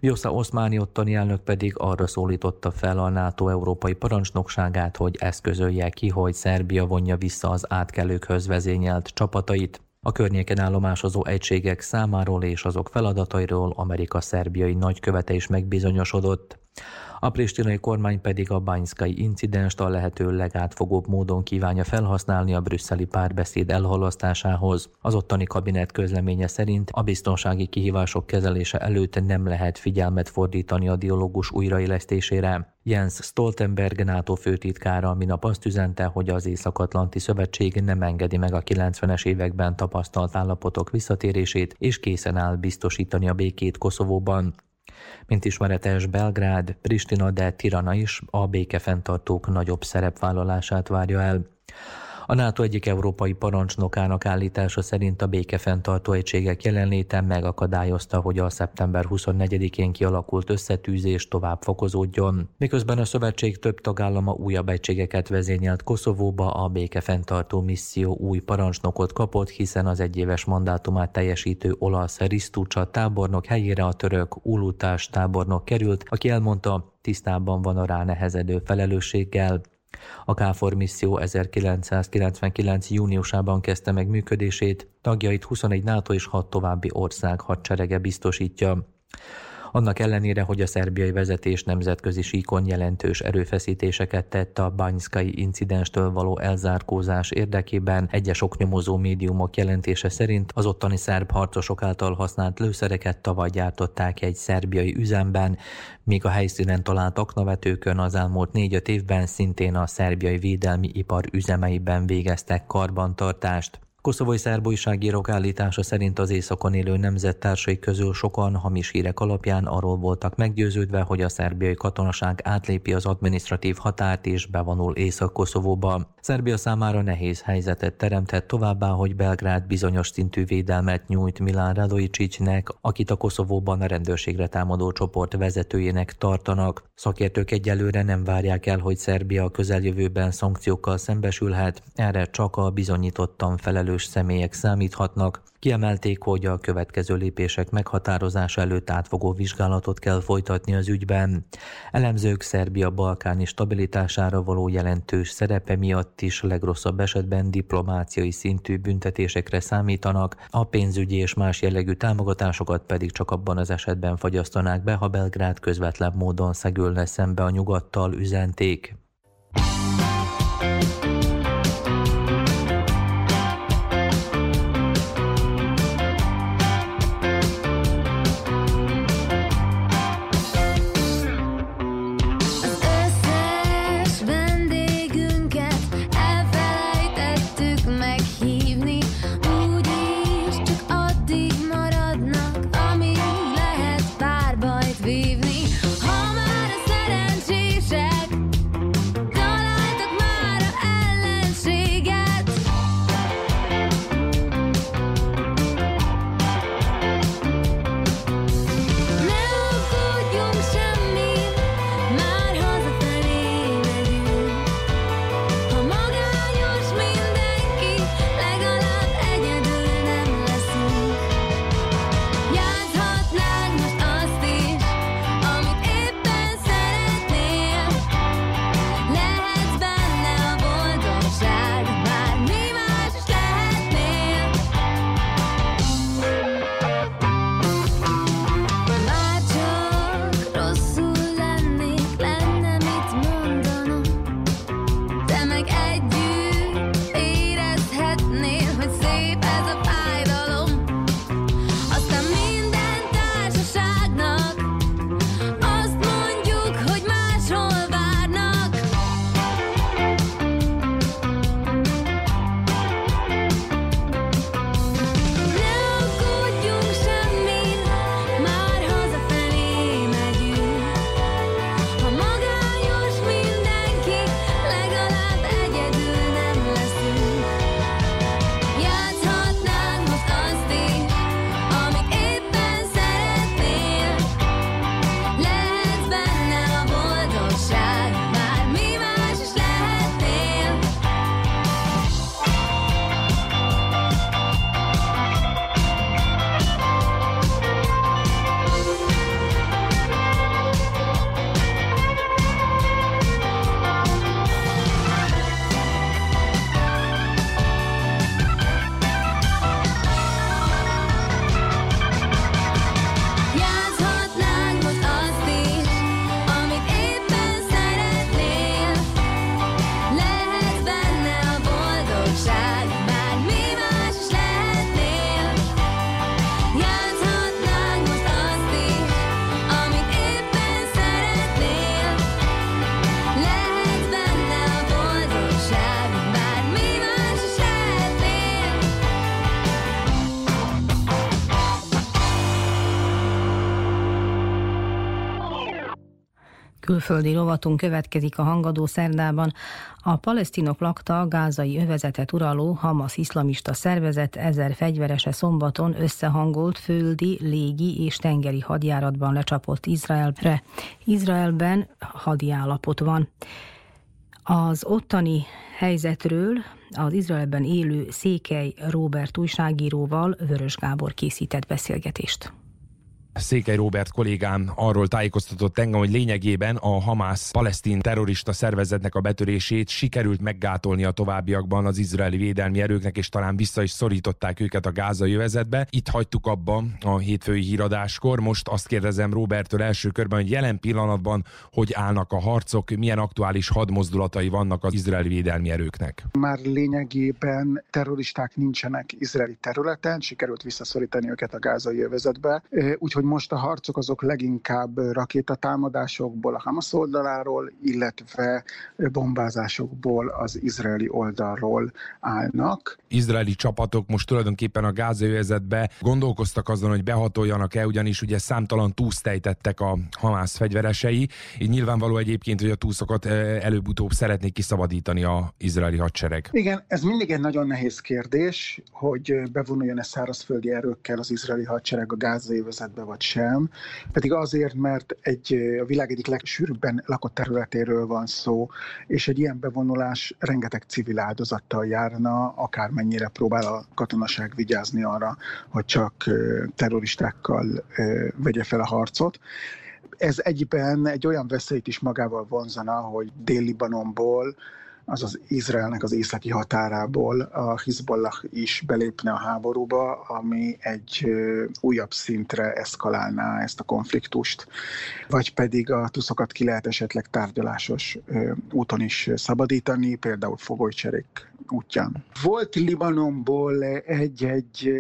Speaker 7: Vjosa Oszmáni ottani elnök pedig arra szólította fel a NATO európai parancsnokságát, hogy eszközölje ki, hogy Szerbia vonja vissza az átkelőkhöz vezényelt csapatait. A környéken állomásozó egységek számáról és azok feladatairól Amerika szerbiai nagykövete is megbizonyosodott. A pristinai kormány pedig a bányszkai incidenst a lehető legátfogóbb módon kívánja felhasználni a brüsszeli párbeszéd elhalasztásához. Az ottani kabinet közleménye szerint a biztonsági kihívások kezelése előtt nem lehet figyelmet fordítani a dialógus újraélesztésére. Jens Stoltenberg NATO főtitkára minap azt üzente, hogy az Észak-Atlanti Szövetség nem engedi meg a 90-es években tapasztalt állapotok visszatérését, és készen áll biztosítani a békét Koszovóban. Mint ismeretes, Belgrád, Pristina, de Tirana is a békefenntartók nagyobb szerepvállalását várja el. A NATO egyik európai parancsnokának állítása szerint a békefenntartó egységek jelenléte megakadályozta, hogy a szeptember 24-én kialakult összetűzés tovább fokozódjon. Miközben a szövetség több tagállama újabb egységeket vezényelt Koszovóba, a békefenntartó misszió új parancsnokot kapott, hiszen az egyéves mandátumát teljesítő olasz Risztucsa tábornok helyére a török Ulutás tábornok került, aki elmondta, tisztában van a ránehezedő felelősséggel. A KFOR misszió 1999. júniusában kezdte meg működését, tagjait 21 NATO és 6 további ország hadserege biztosítja. Annak ellenére, hogy a szerbiai vezetés nemzetközi síkon jelentős erőfeszítéseket tett a bányszkai incidenstől való elzárkózás érdekében, egyes oknyomozó médiumok jelentése szerint az ottani szerb harcosok által használt lőszereket tavaly gyártották egy szerbiai üzemben, míg a helyszínen talált aknavetőkön az elmúlt négy-öt évben szintén a szerbiai védelmi ipar üzemeiben végeztek karbantartást. Koszovói szerb újságírók állítása szerint az északon élő nemzettársai közül sokan hamis hírek alapján arról voltak meggyőződve, hogy a szerbiai katonaság átlépi az administratív határt és bevonul Észak-Koszovóba. Szerbia számára nehéz helyzetet teremtett továbbá, hogy Belgrád bizonyos szintű védelmet nyújt Milán Radojicsicsnek, akit a Koszovóban a rendőrségre támadó csoport vezetőjének tartanak. Szakértők egyelőre nem várják el, hogy Szerbia a közeljövőben szankciókkal szembesülhet, erre csak a bizonyítottan felelős felelős személyek számíthatnak. Kiemelték, hogy a következő lépések meghatározása előtt átfogó vizsgálatot kell folytatni az ügyben. Elemzők Szerbia balkáni stabilitására való jelentős szerepe miatt is legrosszabb esetben diplomáciai szintű büntetésekre számítanak, a pénzügyi és más jellegű támogatásokat pedig csak abban az esetben fagyasztanák be, ha Belgrád közvetlen módon szegülne szembe a nyugattal üzenték.
Speaker 2: Külföldi rovatunk következik a hangadó szerdában. A palesztinok lakta gázai övezetet uraló Hamas iszlamista szervezet ezer fegyverese szombaton összehangolt földi, légi és tengeri hadjáratban lecsapott Izraelre. Izraelben hadiállapot van. Az ottani helyzetről az Izraelben élő Székely Róbert újságíróval Vörös Gábor készített beszélgetést.
Speaker 11: Székely Robert kollégám arról tájékoztatott engem, hogy lényegében a Hamász palesztin terrorista szervezetnek a betörését sikerült meggátolni a továbbiakban az izraeli védelmi erőknek, és talán vissza is szorították őket a gázai övezetbe. Itt hagytuk abba a hétfői híradáskor. Most azt kérdezem Robertől első körben, hogy jelen pillanatban hogy állnak a harcok, milyen aktuális hadmozdulatai vannak az izraeli védelmi erőknek.
Speaker 12: Már lényegében terroristák nincsenek izraeli területen, sikerült visszaszorítani őket a gázai övezetbe, úgyhogy most a harcok azok leginkább rakétatámadásokból a Hamas oldaláról, illetve bombázásokból az izraeli oldalról állnak.
Speaker 11: Izraeli csapatok most tulajdonképpen a gázővezetbe gondolkoztak azon, hogy behatoljanak-e, ugyanis ugye számtalan túszt ejtettek a Hamász fegyveresei. Így nyilvánvaló egyébként, hogy a túszokat előbb-utóbb szeretnék kiszabadítani a izraeli hadsereg.
Speaker 12: Igen, ez mindig egy nagyon nehéz kérdés, hogy bevonuljon-e szárazföldi erőkkel az izraeli hadsereg a gázővezetbe, vagy sem, pedig azért, mert egy, a világ egyik legsűrűbben lakott területéről van szó, és egy ilyen bevonulás rengeteg civil áldozattal járna, akármennyire próbál a katonaság vigyázni arra, hogy csak terroristákkal vegye fel a harcot. Ez egyben egy olyan veszélyt is magával vonzana, hogy Dél-Libanonból azaz Izraelnek az északi határából a Hezbollah is belépne a háborúba, ami egy újabb szintre eszkalálná ezt a konfliktust, vagy pedig a tuszokat ki lehet esetleg tárgyalásos úton is szabadítani, például fogolycserék útján. Volt Libanonból egy-egy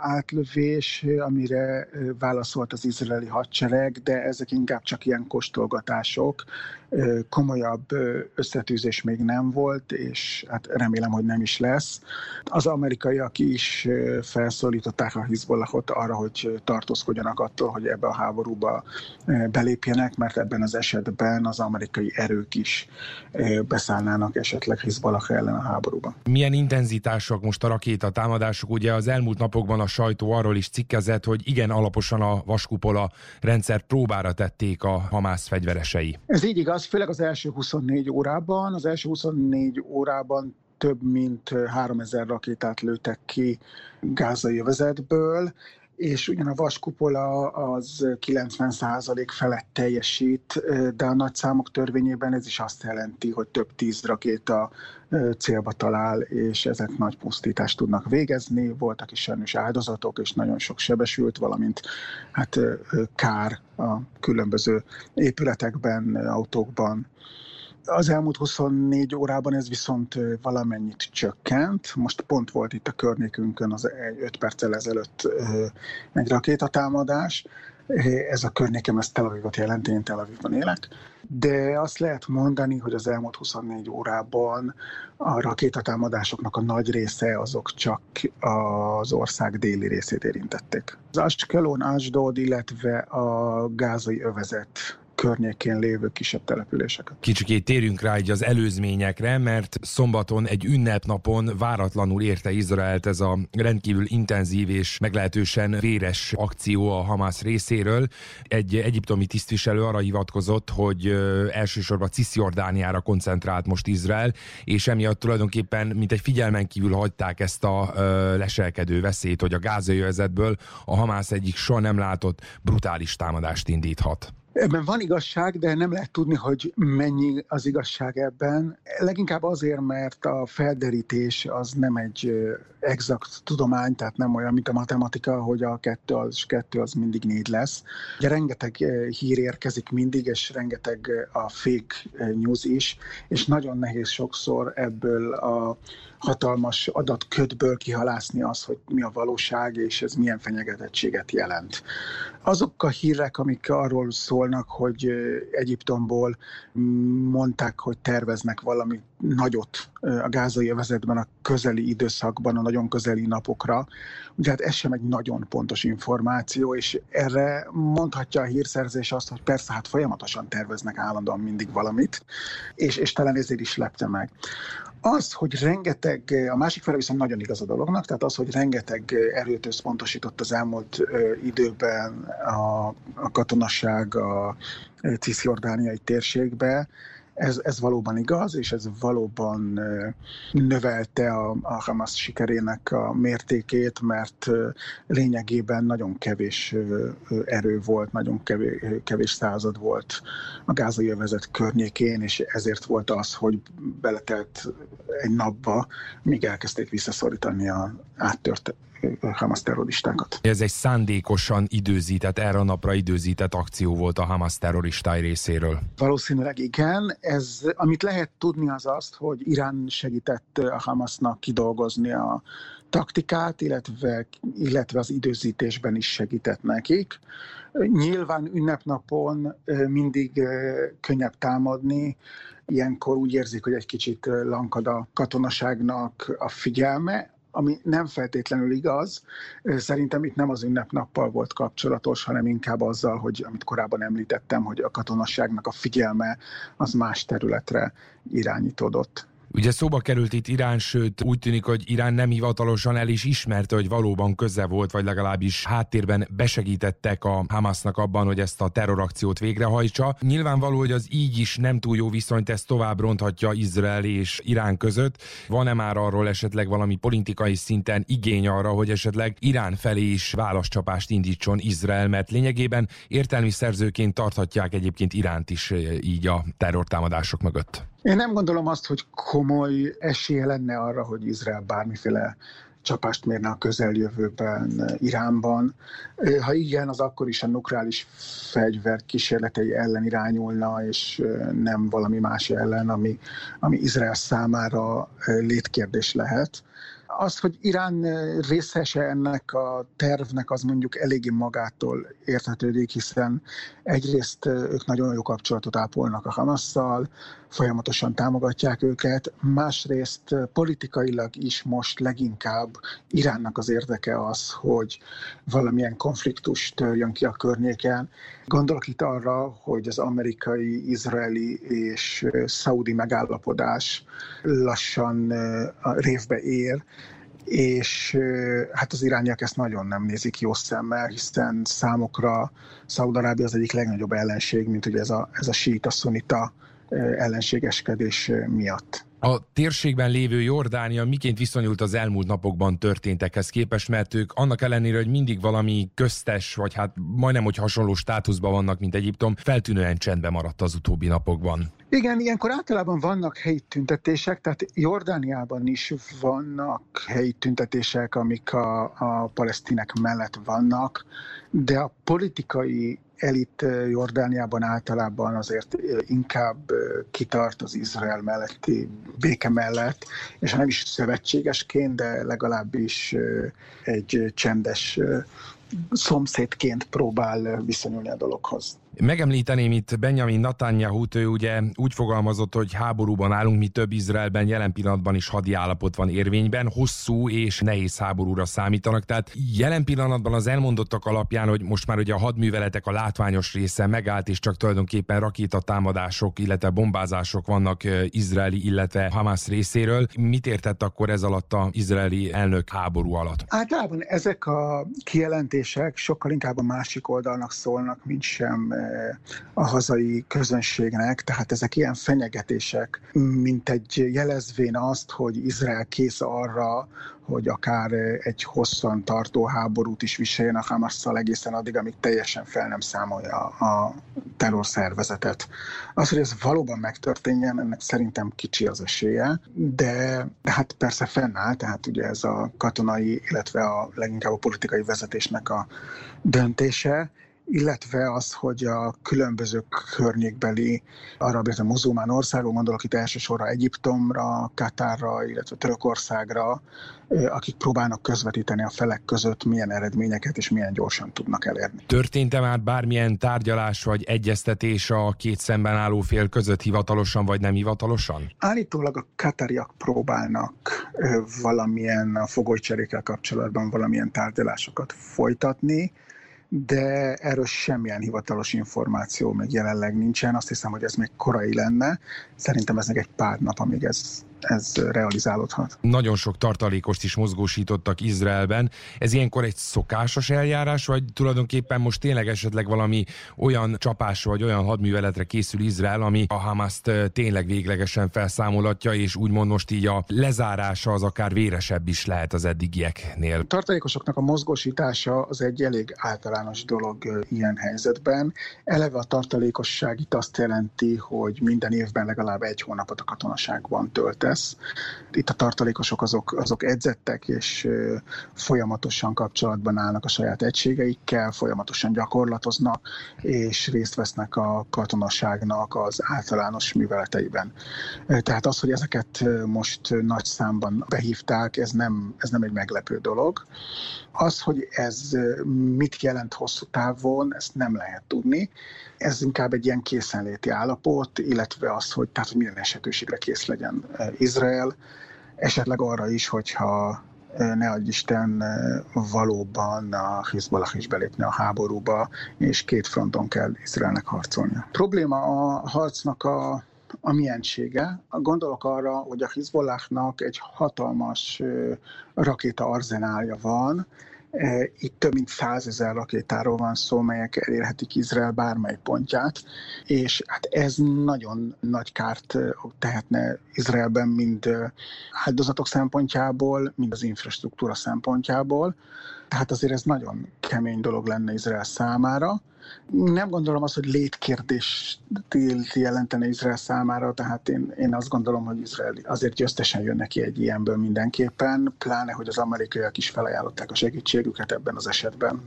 Speaker 12: átlövés, amire válaszolt az izraeli hadsereg, de ezek inkább csak ilyen kóstolgatások, komolyabb összetűzés még nem volt, és hát remélem, hogy nem is lesz. Az amerikaiak is felszólították a Hizbollahot arra, hogy tartózkodjanak attól, hogy ebbe a háborúba belépjenek, mert ebben az esetben az amerikai erők is beszállnának esetleg Hizbollah ellen a háborúba.
Speaker 11: Milyen intenzitások most a rakéta támadások? Ugye az elmúlt napokban a sajtó arról is cikkezett, hogy igen alaposan a vaskupola rendszer próbára tették a Hamász fegyveresei.
Speaker 12: Ez így igaz, főleg az első 24 órában. Az első 24 órában több mint 3000 rakétát lőttek ki gázai övezetből, és ugyan a vaskupola az 90% felett teljesít, de a nagy számok törvényében ez is azt jelenti, hogy több tíz rakéta célba talál, és ezek nagy pusztítást tudnak végezni. Voltak is sajnos áldozatok, és nagyon sok sebesült, valamint hát kár a különböző épületekben, autókban, az elmúlt 24 órában ez viszont valamennyit csökkent. Most pont volt itt a környékünkön az 5 perccel ezelőtt egy rakétatámadás. Ez a környékem, ez Tel Avivot jelenti, én Tel Avivban élek. De azt lehet mondani, hogy az elmúlt 24 órában a rakétatámadásoknak a nagy része azok csak az ország déli részét érintették. Az Ashkelon, Ashdod, illetve a gázai övezet környékén lévő kisebb településeket.
Speaker 11: Kicsikét térjünk rá egy az előzményekre, mert szombaton egy ünnepnapon váratlanul érte Izraelt ez a rendkívül intenzív és meglehetősen véres akció a Hamász részéről. Egy egyiptomi tisztviselő arra hivatkozott, hogy elsősorban Cisziordániára koncentrált most Izrael, és emiatt tulajdonképpen mint egy figyelmen kívül hagyták ezt a leselkedő veszélyt, hogy a gázai a Hamász egyik soha nem látott brutális támadást indíthat.
Speaker 12: Ebben van igazság, de nem lehet tudni, hogy mennyi az igazság ebben. Leginkább azért, mert a felderítés az nem egy exakt tudomány, tehát nem olyan, mint a matematika, hogy a kettő az, kettő az mindig négy lesz. Ugye rengeteg hír érkezik mindig, és rengeteg a fake news is, és nagyon nehéz sokszor ebből a hatalmas adatködből kihalászni az, hogy mi a valóság, és ez milyen fenyegetettséget jelent. Azok a hírek, amik arról szól, szólnak, hogy Egyiptomból mondták, hogy terveznek valami nagyot a gázai övezetben a közeli időszakban, a nagyon közeli napokra. Ugye hát ez sem egy nagyon pontos információ, és erre mondhatja a hírszerzés azt, hogy persze, hát folyamatosan terveznek állandóan mindig valamit, és, és talán ezért is lepte meg. Az, hogy rengeteg, a másik fele viszont nagyon igaz a dolognak, tehát az, hogy rengeteg erőt összpontosított az elmúlt időben a, a katonasság a cisjordániai térségbe, ez, ez valóban igaz, és ez valóban növelte a, a Hamas sikerének a mértékét, mert lényegében nagyon kevés erő volt, nagyon kevés, kevés század volt a gázai övezet környékén, és ezért volt az, hogy beletelt egy napba, míg elkezdték visszaszorítani a áttört Hamas terroristákat.
Speaker 11: Ez egy szándékosan időzített, erre a napra időzített akció volt a Hamas terroristái részéről.
Speaker 12: Valószínűleg igen. Ez, amit lehet tudni az azt, hogy Irán segített a Hamasnak kidolgozni a taktikát, illetve, illetve az időzítésben is segített nekik. Nyilván ünnepnapon mindig könnyebb támadni, ilyenkor úgy érzik, hogy egy kicsit lankad a katonaságnak a figyelme, ami nem feltétlenül igaz. Szerintem itt nem az ünnepnappal volt kapcsolatos, hanem inkább azzal, hogy amit korábban említettem, hogy a katonasságnak a figyelme az más területre irányítódott.
Speaker 11: Ugye szóba került itt Irán, sőt úgy tűnik, hogy Irán nem hivatalosan el is ismerte, hogy valóban köze volt, vagy legalábbis háttérben besegítettek a Hamasnak abban, hogy ezt a terrorakciót végrehajtsa. Nyilvánvaló, hogy az így is nem túl jó viszonyt ezt tovább ronthatja Izrael és Irán között. Van-e már arról esetleg valami politikai szinten igény arra, hogy esetleg Irán felé is válaszcsapást indítson Izrael, mert lényegében értelmi szerzőként tarthatják egyébként Iránt is így a terrortámadások mögött?
Speaker 12: Én nem gondolom azt, hogy komoly esélye lenne arra, hogy Izrael bármiféle csapást mérne a közeljövőben Iránban. Ha igen, az akkor is a nukleáris fegyver kísérletei ellen irányulna, és nem valami más ellen, ami, ami Izrael számára létkérdés lehet. Az, hogy Irán részese ennek a tervnek, az mondjuk eléggé magától érthetődik, hiszen egyrészt ők nagyon jó kapcsolatot ápolnak a Hamasszal, folyamatosan támogatják őket, másrészt politikailag is most leginkább Iránnak az érdeke az, hogy valamilyen konfliktus törjön ki a környéken. Gondolok itt arra, hogy az amerikai, izraeli és szaudi megállapodás lassan révbe ér, és hát az irániak ezt nagyon nem nézik jó szemmel, hiszen számokra Szaudarábia az egyik legnagyobb ellenség, mint ugye ez a, ez a síta szunita ellenségeskedés miatt.
Speaker 11: A térségben lévő Jordánia miként viszonyult az elmúlt napokban történtekhez képest, mert ők annak ellenére, hogy mindig valami köztes, vagy hát majdnem, hogy hasonló státuszban vannak, mint Egyiptom, feltűnően csendben maradt az utóbbi napokban.
Speaker 12: Igen, ilyenkor általában vannak helyi tüntetések, tehát Jordániában is vannak helyi tüntetések, amik a, a palesztinek mellett vannak, de a politikai elit Jordániában általában azért inkább kitart az Izrael melletti béke mellett, és nem is szövetségesként, de legalábbis egy csendes szomszédként próbál viszonyulni a dologhoz.
Speaker 11: Megemlíteném itt Benjamin netanyahu ő ugye úgy fogalmazott, hogy háborúban állunk, mi több Izraelben jelen pillanatban is hadi állapot van érvényben, hosszú és nehéz háborúra számítanak, tehát jelen pillanatban az elmondottak alapján, hogy most már ugye a hadműveletek a látványos része megállt, és csak tulajdonképpen rakétatámadások, illetve bombázások vannak izraeli, illetve Hamas részéről. Mit értett akkor ez alatt az izraeli elnök háború alatt?
Speaker 12: Általában ezek a kijelentések sokkal inkább a másik oldalnak szólnak, mint sem a hazai közönségnek, tehát ezek ilyen fenyegetések, mint egy jelezvén azt, hogy Izrael kész arra, hogy akár egy hosszan tartó háborút is viseljen a Hamasszal egészen addig, amíg teljesen fel nem számolja a terrorszervezetet. Az, hogy ez valóban megtörténjen, ennek szerintem kicsi az esélye, de, de hát persze fennáll, tehát ugye ez a katonai, illetve a leginkább a politikai vezetésnek a döntése, illetve az, hogy a különböző környékbeli arab, illetve muzulmán országok, gondolok itt elsősorban Egyiptomra, Katárra, illetve Törökországra, akik próbálnak közvetíteni a felek között, milyen eredményeket és milyen gyorsan tudnak elérni.
Speaker 11: Történt-e már bármilyen tárgyalás vagy egyeztetés a két szemben álló fél között hivatalosan vagy nem hivatalosan?
Speaker 12: Állítólag a katariak próbálnak valamilyen a fogolycserékkel kapcsolatban valamilyen tárgyalásokat folytatni, de erről semmilyen hivatalos információ még jelenleg nincsen. Azt hiszem, hogy ez még korai lenne. Szerintem ez még egy pár nap, amíg ez ez realizálódhat.
Speaker 11: Nagyon sok tartalékost is mozgósítottak Izraelben. Ez ilyenkor egy szokásos eljárás, vagy tulajdonképpen most tényleg esetleg valami olyan csapás vagy olyan hadműveletre készül Izrael, ami a Hamaszt tényleg véglegesen felszámolatja, és úgymond most így a lezárása az akár véresebb is lehet az eddigieknél. A
Speaker 12: tartalékosoknak a mozgósítása az egy elég általános dolog ilyen helyzetben. Eleve a tartalékosság itt azt jelenti, hogy minden évben legalább egy hónapot a katonaságban töltesz lesz. Itt a tartalékosok azok, azok edzettek, és folyamatosan kapcsolatban állnak a saját egységeikkel, folyamatosan gyakorlatoznak, és részt vesznek a katonaságnak az általános műveleteiben. Tehát az, hogy ezeket most nagy számban behívták, ez nem, ez nem egy meglepő dolog. Az, hogy ez mit jelent hosszú távon, ezt nem lehet tudni. Ez inkább egy ilyen készenléti állapot, illetve az, hogy, tehát, hogy minden esetőségre kész legyen Izrael, esetleg arra is, hogyha ne adj Isten, valóban a Hezbollah is belépne a háborúba, és két fronton kell Izraelnek harcolnia. Probléma a harcnak a a miensége. Gondolok arra, hogy a Hezbollahnak egy hatalmas rakéta arzenálja van, itt több mint százezer rakétáról van szó, melyek elérhetik Izrael bármely pontját, és hát ez nagyon nagy kárt e, tehetne Izraelben mind e, áldozatok szempontjából, mind az infrastruktúra szempontjából. Tehát azért ez nagyon kemény dolog lenne Izrael számára. Nem gondolom azt, hogy létkérdést jelentene Izrael számára, tehát én, én azt gondolom, hogy Izrael azért győztesen jön neki egy ilyenből mindenképpen, pláne, hogy az amerikaiak is felajánlották a segítségüket ebben az esetben.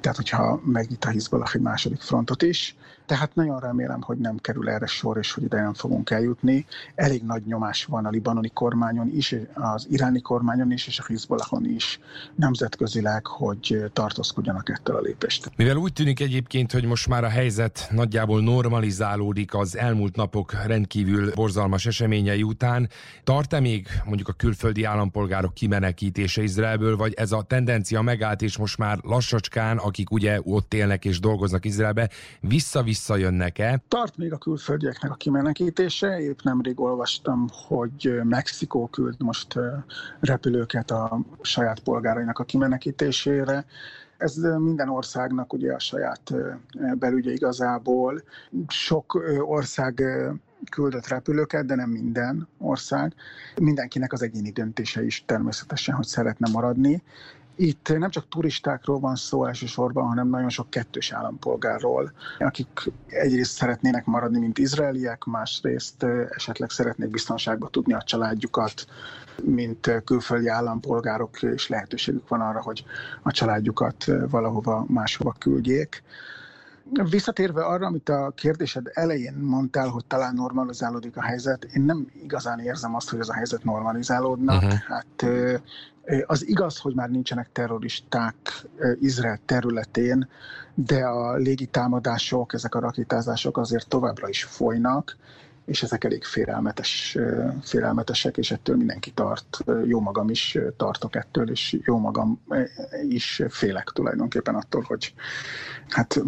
Speaker 12: Tehát, hogyha megnyit a Hizbollah egy második frontot is, tehát nagyon remélem, hogy nem kerül erre sor, és hogy ide nem fogunk eljutni. Elég nagy nyomás van a libanoni kormányon is, az iráni kormányon is, és a Hizbollahon is nemzetközileg, hogy tartózkodjanak ettől a lépést.
Speaker 11: Mivel úgy tűnik egyébként, hogy most már a helyzet nagyjából normalizálódik az elmúlt napok rendkívül borzalmas eseményei után, tart-e még mondjuk a külföldi állampolgárok kimenekítése Izraelből, vagy ez a tendencia megállt, és most már lassacskán, akik ugye ott élnek és dolgoznak Izraelbe, vissza-vissza visszajönnek-e?
Speaker 12: Tart még a külföldieknek a kimenekítése. Épp nemrég olvastam, hogy Mexikó küld most repülőket a saját polgárainak a kimenekítésére. Ez minden országnak ugye a saját belügye igazából. Sok ország küldött repülőket, de nem minden ország. Mindenkinek az egyéni döntése is természetesen, hogy szeretne maradni. Itt nem csak turistákról van szó elsősorban, hanem nagyon sok kettős állampolgárról, akik egyrészt szeretnének maradni, mint izraeliek, másrészt esetleg szeretnék biztonságba tudni a családjukat, mint külföldi állampolgárok, és lehetőségük van arra, hogy a családjukat valahova máshova küldjék. Visszatérve arra, amit a kérdésed elején mondtál, hogy talán normalizálódik a helyzet, én nem igazán érzem azt, hogy ez a helyzet normalizálódna. Uh-huh. Hát az igaz, hogy már nincsenek terroristák Izrael területén, de a légitámadások, ezek a rakétázások azért továbbra is folynak, és ezek elég félelmetes, félelmetesek, és ettől mindenki tart. Jó magam is tartok ettől, és jó magam is félek tulajdonképpen attól, hogy hát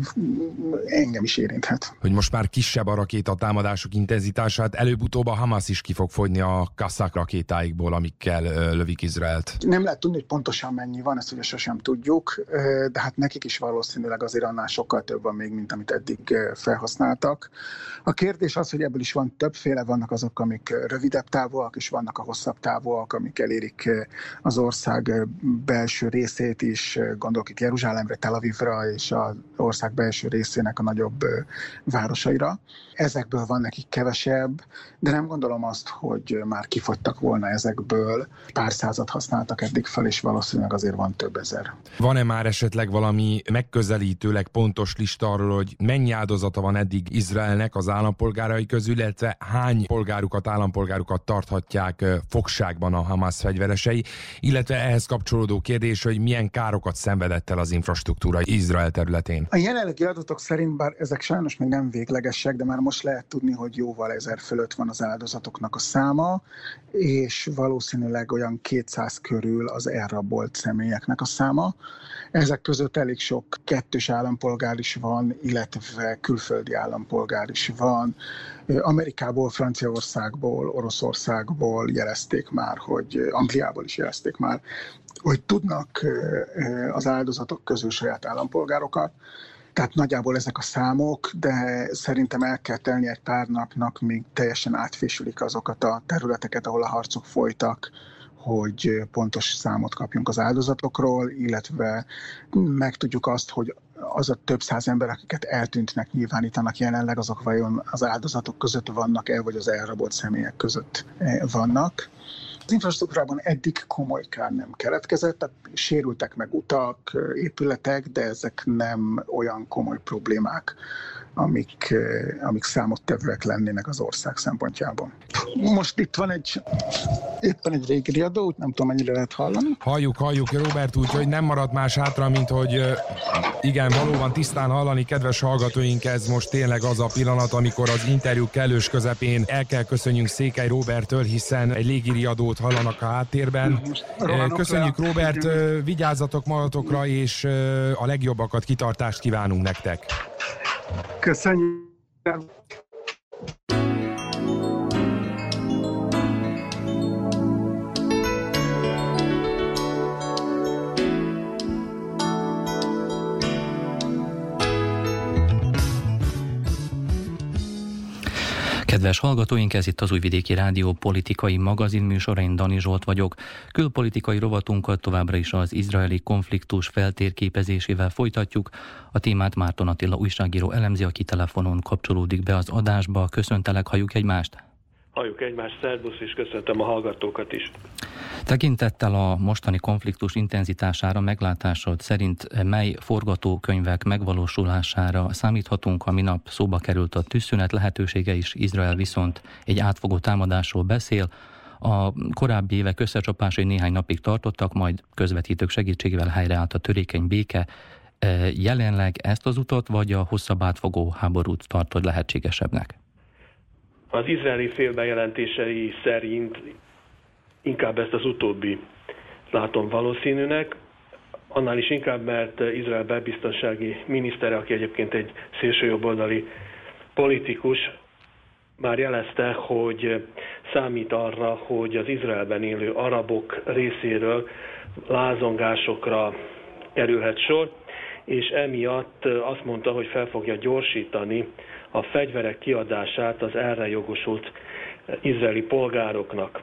Speaker 12: engem is érinthet.
Speaker 11: Hogy most már kisebb a rakéta támadások intenzitását, előbb-utóbb a Hamas is ki fog fogyni a kasszák rakétáikból, amikkel lövik Izraelt.
Speaker 12: Nem lehet tudni, hogy pontosan mennyi van, ezt ugye sosem tudjuk, de hát nekik is valószínűleg azért annál sokkal több van még, mint amit eddig felhasználtak. A kérdés az, hogy ebből is van többféle, vannak azok, amik rövidebb távúak, és vannak a hosszabb távúak, amik elérik az ország belső részét is, gondolok itt Jeruzsálemre, Tel Avivra és az ország belső részének a nagyobb városaira. Ezekből van nekik kevesebb, de nem gondolom azt, hogy már kifogytak volna ezekből. Pár százat használtak eddig fel, és valószínűleg azért van több ezer.
Speaker 11: Van-e már esetleg valami megközelítőleg pontos lista arról, hogy mennyi áldozata van eddig Izraelnek az állampolgárai közül, illetve hány polgárukat, állampolgárukat tarthatják fogságban a Hamas fegyveresei, illetve ehhez kapcsolódó kérdés, hogy milyen károkat szenvedett el az infrastruktúra Izrael területén.
Speaker 12: A jelenlegi adatok szerint, bár ezek sajnos még nem véglegesek, de már most lehet tudni, hogy jóval ezer fölött van az áldozatoknak a száma, és valószínűleg olyan 200 körül az elrabolt személyeknek a száma. Ezek között elég sok kettős állampolgár is van, illetve külföldi állampolgár is van. Amerikából, Franciaországból, Oroszországból jelezték már, hogy Angliából is jelezték már, hogy tudnak az áldozatok közül saját állampolgárokat. Tehát nagyjából ezek a számok, de szerintem el kell telni egy pár napnak, míg teljesen átfésülik azokat a területeket, ahol a harcok folytak, hogy pontos számot kapjunk az áldozatokról, illetve megtudjuk azt, hogy az a több száz ember, akiket eltűntnek, nyilvánítanak jelenleg, azok vajon az áldozatok között vannak-e, vagy az elrabolt személyek között vannak. Az infrastruktúrában eddig komoly kár nem keletkezett, tehát sérültek meg utak, épületek, de ezek nem olyan komoly problémák, amik, amik számottevőek lennének az ország szempontjából. Most itt van egy, éppen egy régi riadó, nem tudom, mennyire lehet hallani.
Speaker 11: Halljuk, halljuk, Robert, úgyhogy nem maradt más hátra, mint hogy igen, valóban tisztán hallani, kedves hallgatóink, ez most tényleg az a pillanat, amikor az interjú kellős közepén el kell köszönjünk Székely Robertől, hiszen egy légiriadót hallanak a háttérben. Köszönjük, Robert, vigyázzatok magatokra, és a legjobbakat, kitartást kívánunk nektek.
Speaker 12: Köszönjük.
Speaker 7: Kedves hallgatóink, ez itt az Újvidéki Rádió politikai magazin műsora, én Dani Zsolt vagyok. Külpolitikai rovatunkat továbbra is az izraeli konfliktus feltérképezésével folytatjuk. A témát Márton Attila újságíró elemzi, aki telefonon kapcsolódik be az adásba. Köszöntelek, halljuk egymást!
Speaker 13: Halljuk egymást, szervusz, és köszöntöm a hallgatókat is.
Speaker 7: Tekintettel a mostani konfliktus intenzitására meglátásod szerint mely forgatókönyvek megvalósulására számíthatunk, ami nap szóba került a tűzszünet lehetősége is, Izrael viszont egy átfogó támadásról beszél, a korábbi évek összecsapásai néhány napig tartottak, majd közvetítők segítségével helyreállt a törékeny béke. Jelenleg ezt az utat, vagy a hosszabb átfogó háborút tartod lehetségesebbnek?
Speaker 13: Az izraeli fél bejelentései szerint inkább ezt az utóbbi látom valószínűnek, annál is inkább, mert Izrael belbiztonsági minisztere, aki egyébként egy szélsőjobboldali politikus, már jelezte, hogy számít arra, hogy az Izraelben élő arabok részéről lázongásokra kerülhet sor, és emiatt azt mondta, hogy fel fogja gyorsítani a fegyverek kiadását az erre jogosult izraeli polgároknak.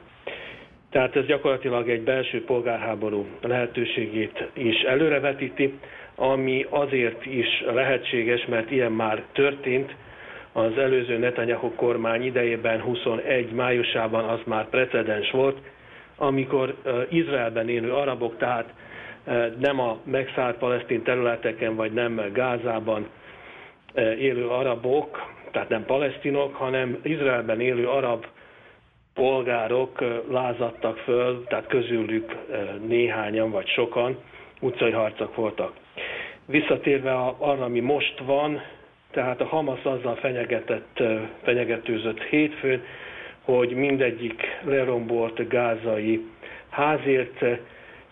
Speaker 13: Tehát ez gyakorlatilag egy belső polgárháború lehetőségét is előrevetíti, ami azért is lehetséges, mert ilyen már történt, az előző Netanyahu kormány idejében 21 májusában az már precedens volt, amikor Izraelben élő arabok, tehát nem a megszállt palesztin területeken, vagy nem Gázában élő arabok, tehát nem palesztinok, hanem Izraelben élő arab polgárok lázadtak föl, tehát közülük néhányan vagy sokan utcai harcok voltak. Visszatérve arra, ami most van, tehát a Hamas azzal fenyegetett, fenyegetőzött hétfőn, hogy mindegyik lerombolt gázai házért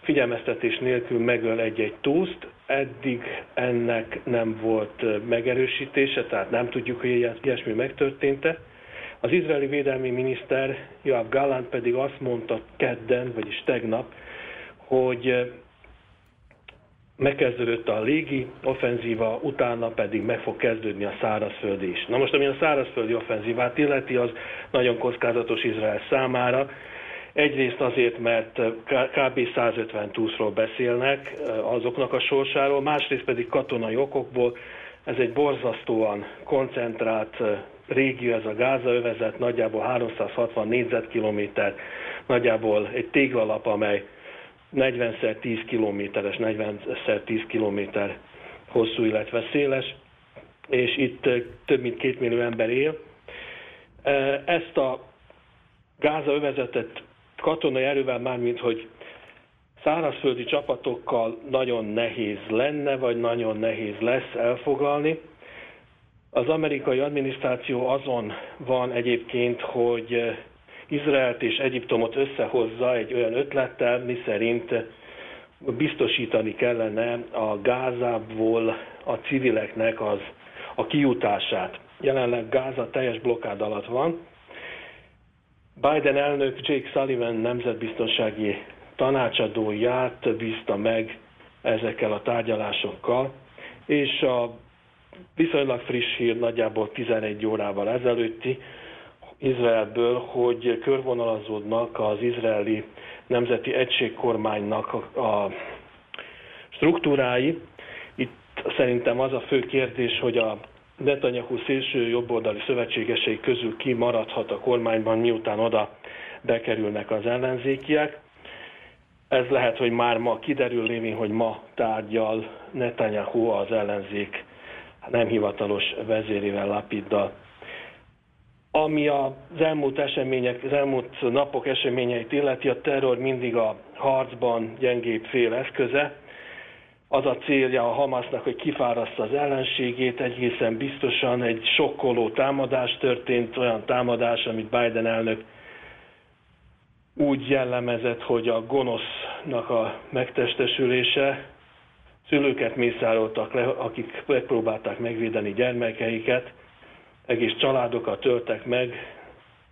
Speaker 13: figyelmeztetés nélkül megöl egy-egy túszt. Eddig ennek nem volt megerősítése, tehát nem tudjuk, hogy ilyesmi megtörtént-e. Az izraeli védelmi miniszter Joab Gallant pedig azt mondta kedden, vagyis tegnap, hogy megkezdődött a légi offenzíva, utána pedig meg fog kezdődni a szárazföld is. Na most, ami a szárazföldi offenzívát illeti, az nagyon kockázatos Izrael számára. Egyrészt azért, mert kb. 150 túszról beszélnek azoknak a sorsáról, másrészt pedig katonai okokból. Ez egy borzasztóan koncentrált régió, ez a Gáza övezet, nagyjából 360 négyzetkilométer, nagyjából egy téglalap, amely 40x10 kilométeres, 40x10 kilométer hosszú, illetve széles, és itt több mint két millió ember él. Ezt a Gáza övezetet katonai erővel már, mint hogy szárazföldi csapatokkal nagyon nehéz lenne, vagy nagyon nehéz lesz elfoglalni. Az amerikai adminisztráció azon van egyébként, hogy Izraelt és Egyiptomot összehozza egy olyan ötlettel, miszerint biztosítani kellene a Gázából a civileknek az a kijutását. Jelenleg Gáza teljes blokkád alatt van. Biden elnök Jake Sullivan nemzetbiztonsági tanácsadóját bízta meg ezekkel a tárgyalásokkal, és a viszonylag friss hír nagyjából 11 órával ezelőtti, Izraelből, hogy körvonalazódnak az izraeli nemzeti egységkormánynak a, struktúrái. Itt szerintem az a fő kérdés, hogy a Netanyahu szélső jobboldali szövetségesei közül ki maradhat a kormányban, miután oda bekerülnek az ellenzékiek. Ez lehet, hogy már ma kiderül lévén, hogy ma tárgyal Netanyahu az ellenzék nem hivatalos vezérével Lapiddal. Ami az elmúlt események, az elmúlt napok eseményeit illeti, a terror mindig a harcban gyengébb fél eszköze. Az a célja a Hamasnak, hogy kifáraszta az ellenségét, egészen biztosan egy sokkoló támadás történt, olyan támadás, amit Biden elnök úgy jellemezett, hogy a gonosznak a megtestesülése, szülőket mészároltak le, akik megpróbálták megvédeni gyermekeiket, egész családokat töltek meg,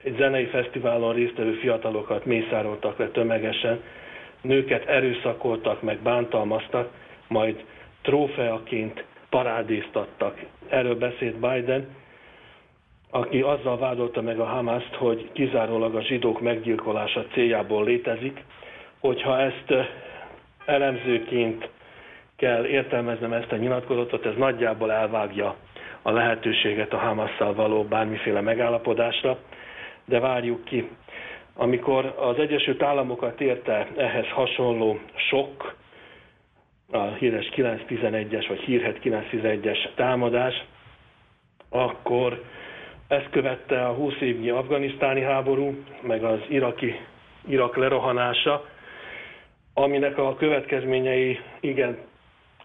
Speaker 13: egy zenei fesztiválon résztvevő fiatalokat mészároltak le tömegesen, nőket erőszakoltak, meg bántalmaztak, majd trófeaként parádéztattak. Erről beszélt Biden, aki azzal vádolta meg a Hamaszt, hogy kizárólag a zsidók meggyilkolása céljából létezik, hogyha ezt elemzőként kell értelmeznem ezt a nyilatkozatot, ez nagyjából elvágja a lehetőséget a Hamasszal való bármiféle megállapodásra, de várjuk ki. Amikor az Egyesült Államokat érte ehhez hasonló sok, a híres 911-es vagy hírhet 911-es támadás, akkor ezt követte a 20 évnyi afganisztáni háború, meg az iraki, Irak lerohanása, aminek a következményei igen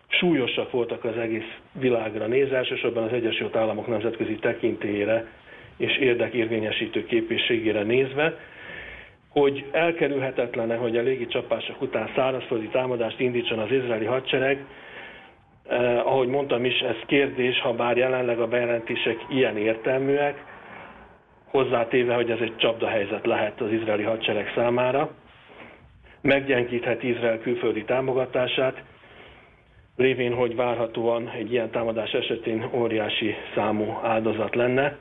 Speaker 13: súlyosak voltak az egész világra nézve, elsősorban az Egyesült Államok nemzetközi tekintélyére és érdekérvényesítő képességére nézve, hogy elkerülhetetlene, hogy a légi csapások után szárazföldi támadást indítson az izraeli hadsereg, eh, ahogy mondtam is, ez kérdés, ha bár jelenleg a bejelentések ilyen értelműek, hozzátéve, hogy ez egy csapdahelyzet lehet az izraeli hadsereg számára, meggyengítheti Izrael külföldi támogatását, lévén, hogy várhatóan egy ilyen támadás esetén óriási számú áldozat lenne,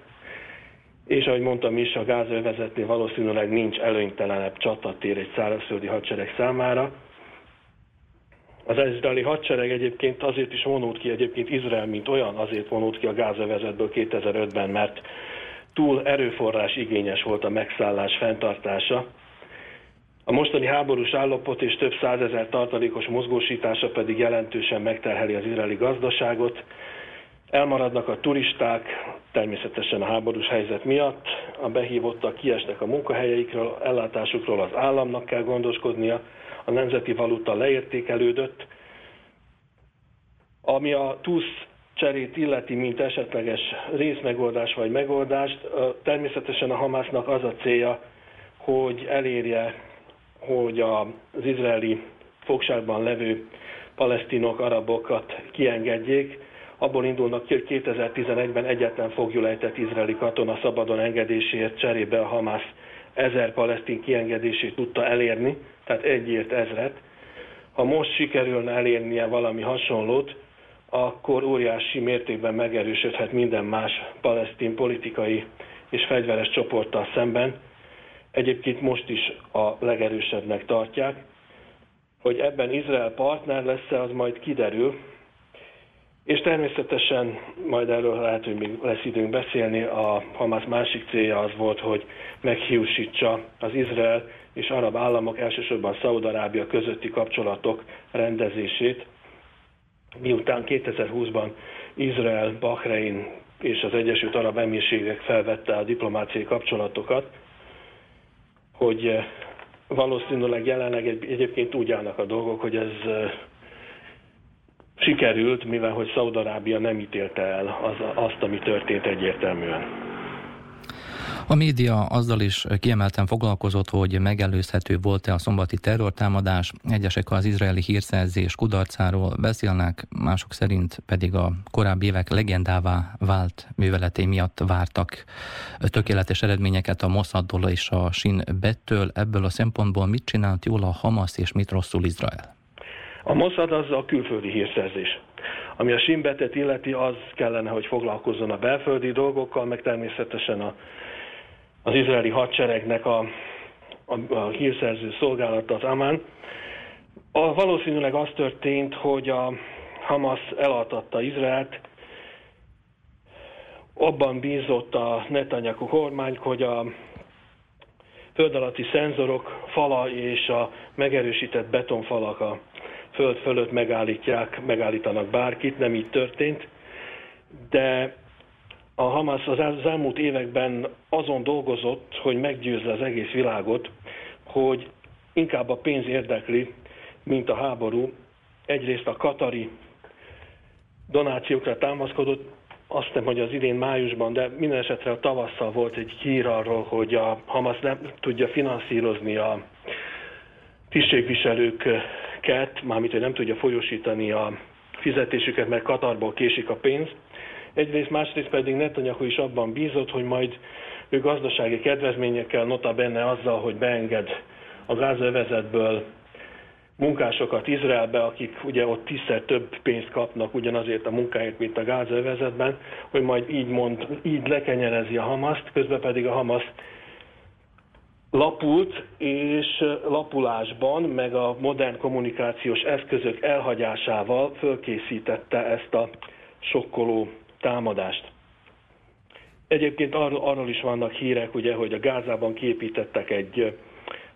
Speaker 13: és ahogy mondtam is, a gázövezetnél valószínűleg nincs előnytelenebb csatatér egy szárazföldi hadsereg számára. Az izraeli hadsereg egyébként azért is vonult ki, egyébként Izrael, mint olyan, azért vonult ki a gázövezetből 2005-ben, mert túl erőforrás igényes volt a megszállás fenntartása, a mostani háborús állapot és több százezer tartalékos mozgósítása pedig jelentősen megterheli az izraeli gazdaságot. Elmaradnak a turisták, természetesen a háborús helyzet miatt, a behívottak kiesnek a munkahelyeikről, ellátásukról az államnak kell gondoskodnia, a nemzeti valuta leértékelődött. Ami a TUSZ cserét illeti, mint esetleges részmegoldás vagy megoldást, természetesen a Hamásznak az a célja, hogy elérje hogy az izraeli fogságban levő palesztinok, arabokat kiengedjék. Abból indulnak ki, hogy 2011-ben egyetlen fogjulejtett izraeli katona szabadon engedéséért cserébe a Hamász ezer palesztin kiengedését tudta elérni, tehát egyért ezret. ha most sikerülne elérnie valami hasonlót, akkor óriási mértékben megerősödhet minden más palesztin politikai és fegyveres csoporttal szemben. Egyébként most is a legerősebbnek tartják. Hogy ebben Izrael partner lesz-e, az majd kiderül, és természetesen majd erről lehet, hogy még lesz időnk beszélni. A Hamas másik célja az volt, hogy meghiúsítsa az Izrael és arab államok, elsősorban Szaúd-Arábia közötti kapcsolatok rendezését, miután 2020-ban Izrael, Bahrein és az Egyesült Arab Emírségek felvette a diplomáciai kapcsolatokat, hogy eh, valószínűleg jelenleg egyébként úgy állnak a dolgok, hogy ez eh, sikerült, mivel hogy Szaudarábia nem ítélte el az, azt, ami történt egyértelműen.
Speaker 7: A média azzal is kiemelten foglalkozott, hogy megelőzhető volt-e a szombati terrortámadás. Egyesek az izraeli hírszerzés kudarcáról beszélnek, mások szerint pedig a korábbi évek legendává vált műveleté miatt vártak tökéletes eredményeket a Mossadtól és a Shin Bettől. Ebből a szempontból mit csinált jól a Hamas és mit rosszul Izrael?
Speaker 13: A Mossad az a külföldi hírszerzés. Ami a Simbetet illeti, az kellene, hogy foglalkozzon a belföldi dolgokkal, meg természetesen a, az izraeli hadseregnek a, a, a hírszerző szolgálata, az Amán. A, valószínűleg az történt, hogy a Hamas eladtatta Izraelt, abban bízott a Netanyahu kormány, hogy a föld alatti szenzorok fala és a megerősített betonfalak a föld fölött megállítják, megállítanak bárkit, nem így történt, de a Hamas az elmúlt években azon dolgozott, hogy meggyőzze az egész világot, hogy inkább a pénz érdekli, mint a háború. Egyrészt a katari donációkra támaszkodott, azt hiszem, hogy az idén májusban, de minden esetre a tavasszal volt egy hír arról, hogy a Hamas nem tudja finanszírozni a tisztségviselőket, mármint, hogy nem tudja folyosítani a fizetésüket, mert Katarból késik a pénz. Egyrészt, másrészt pedig Netanyahu is abban bízott, hogy majd ő gazdasági kedvezményekkel, nota benne azzal, hogy beenged a gázövezetből munkásokat Izraelbe, akik ugye ott tízszer több pénzt kapnak ugyanazért a munkáért, mint a gázövezetben, hogy majd így mond, így lekenyerezi a Hamaszt, közben pedig a Hamas lapult, és lapulásban, meg a modern kommunikációs eszközök elhagyásával fölkészítette ezt a sokkoló támadást. Egyébként arról, arról is vannak hírek, ugye, hogy a Gázában képítettek egy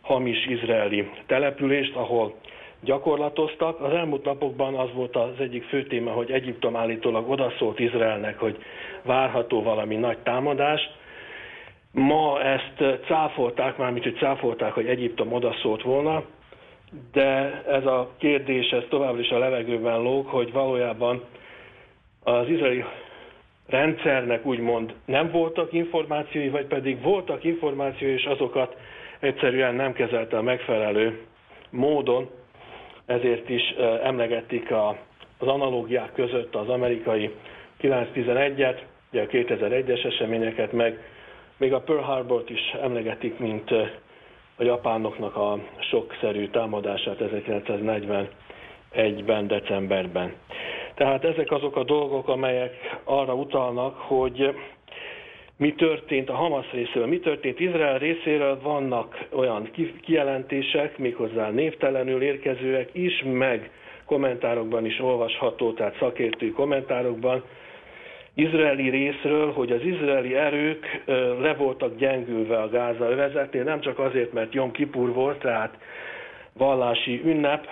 Speaker 13: hamis izraeli települést, ahol gyakorlatoztak. Az elmúlt napokban az volt az egyik fő téma, hogy Egyiptom állítólag odaszólt Izraelnek, hogy várható valami nagy támadás. Ma ezt cáfolták, mármint hogy cáfolták, hogy Egyiptom odaszólt volna, de ez a kérdés ez továbbra is a levegőben lóg, hogy valójában az izraeli rendszernek úgymond nem voltak információi, vagy pedig voltak információi, és azokat egyszerűen nem kezelte a megfelelő módon, ezért is emlegették a, az analógiák között az amerikai 911-et, ugye a 2001-es eseményeket, meg még a Pearl Harbor-t is emlegetik, mint a japánoknak a sokszerű támadását 1941-ben, decemberben. Tehát ezek azok a dolgok, amelyek arra utalnak, hogy mi történt a Hamas részéről, mi történt Izrael részéről, vannak olyan kijelentések, méghozzá névtelenül érkezőek is, meg kommentárokban is olvasható, tehát szakértői kommentárokban, izraeli részről, hogy az izraeli erők le voltak gyengülve a Gáza övezetnél, nem csak azért, mert Jom Kipur volt, tehát vallási ünnep,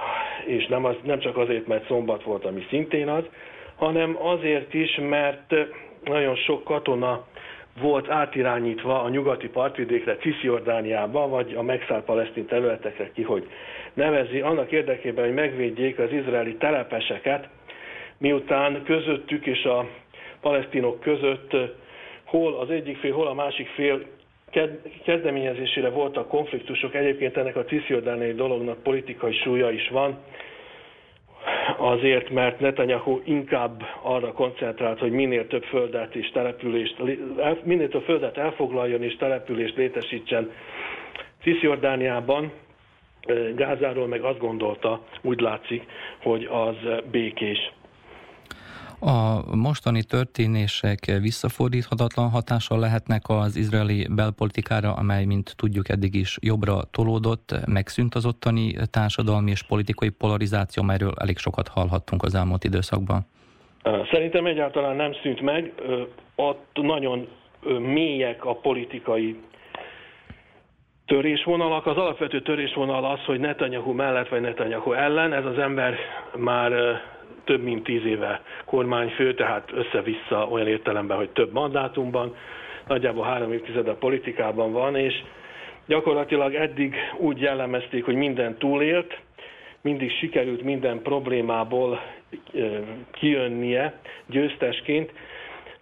Speaker 13: és nem, az, nem csak azért, mert szombat volt, ami szintén az, hanem azért is, mert nagyon sok katona volt átirányítva a nyugati partvidékre, Cisziordániába, vagy a megszállt palesztin területekre ki, hogy nevezi, annak érdekében, hogy megvédjék az izraeli telepeseket, miután közöttük és a palesztinok között hol az egyik fél, hol a másik fél kezdeményezésére voltak konfliktusok. Egyébként ennek a cisziordániai dolognak politikai súlya is van, azért, mert Netanyahu inkább arra koncentrált, hogy minél több földet és települést, minél több földet elfoglaljon és települést létesítsen Cisziordániában, Gázáról meg azt gondolta, úgy látszik, hogy az békés.
Speaker 7: A mostani történések visszafordíthatatlan hatással lehetnek az izraeli belpolitikára, amely, mint tudjuk, eddig is jobbra tolódott, megszűnt az ottani társadalmi és politikai polarizáció, amelyről elég sokat hallhattunk az elmúlt időszakban.
Speaker 13: Szerintem egyáltalán nem szűnt meg. Ott nagyon mélyek a politikai törésvonalak. Az alapvető törésvonal az, hogy Netanyahu mellett vagy Netanyahu ellen. Ez az ember már több mint tíz éve kormányfő, tehát össze-vissza olyan értelemben, hogy több mandátumban, nagyjából három évtized a politikában van, és gyakorlatilag eddig úgy jellemezték, hogy minden túlélt, mindig sikerült minden problémából kijönnie győztesként,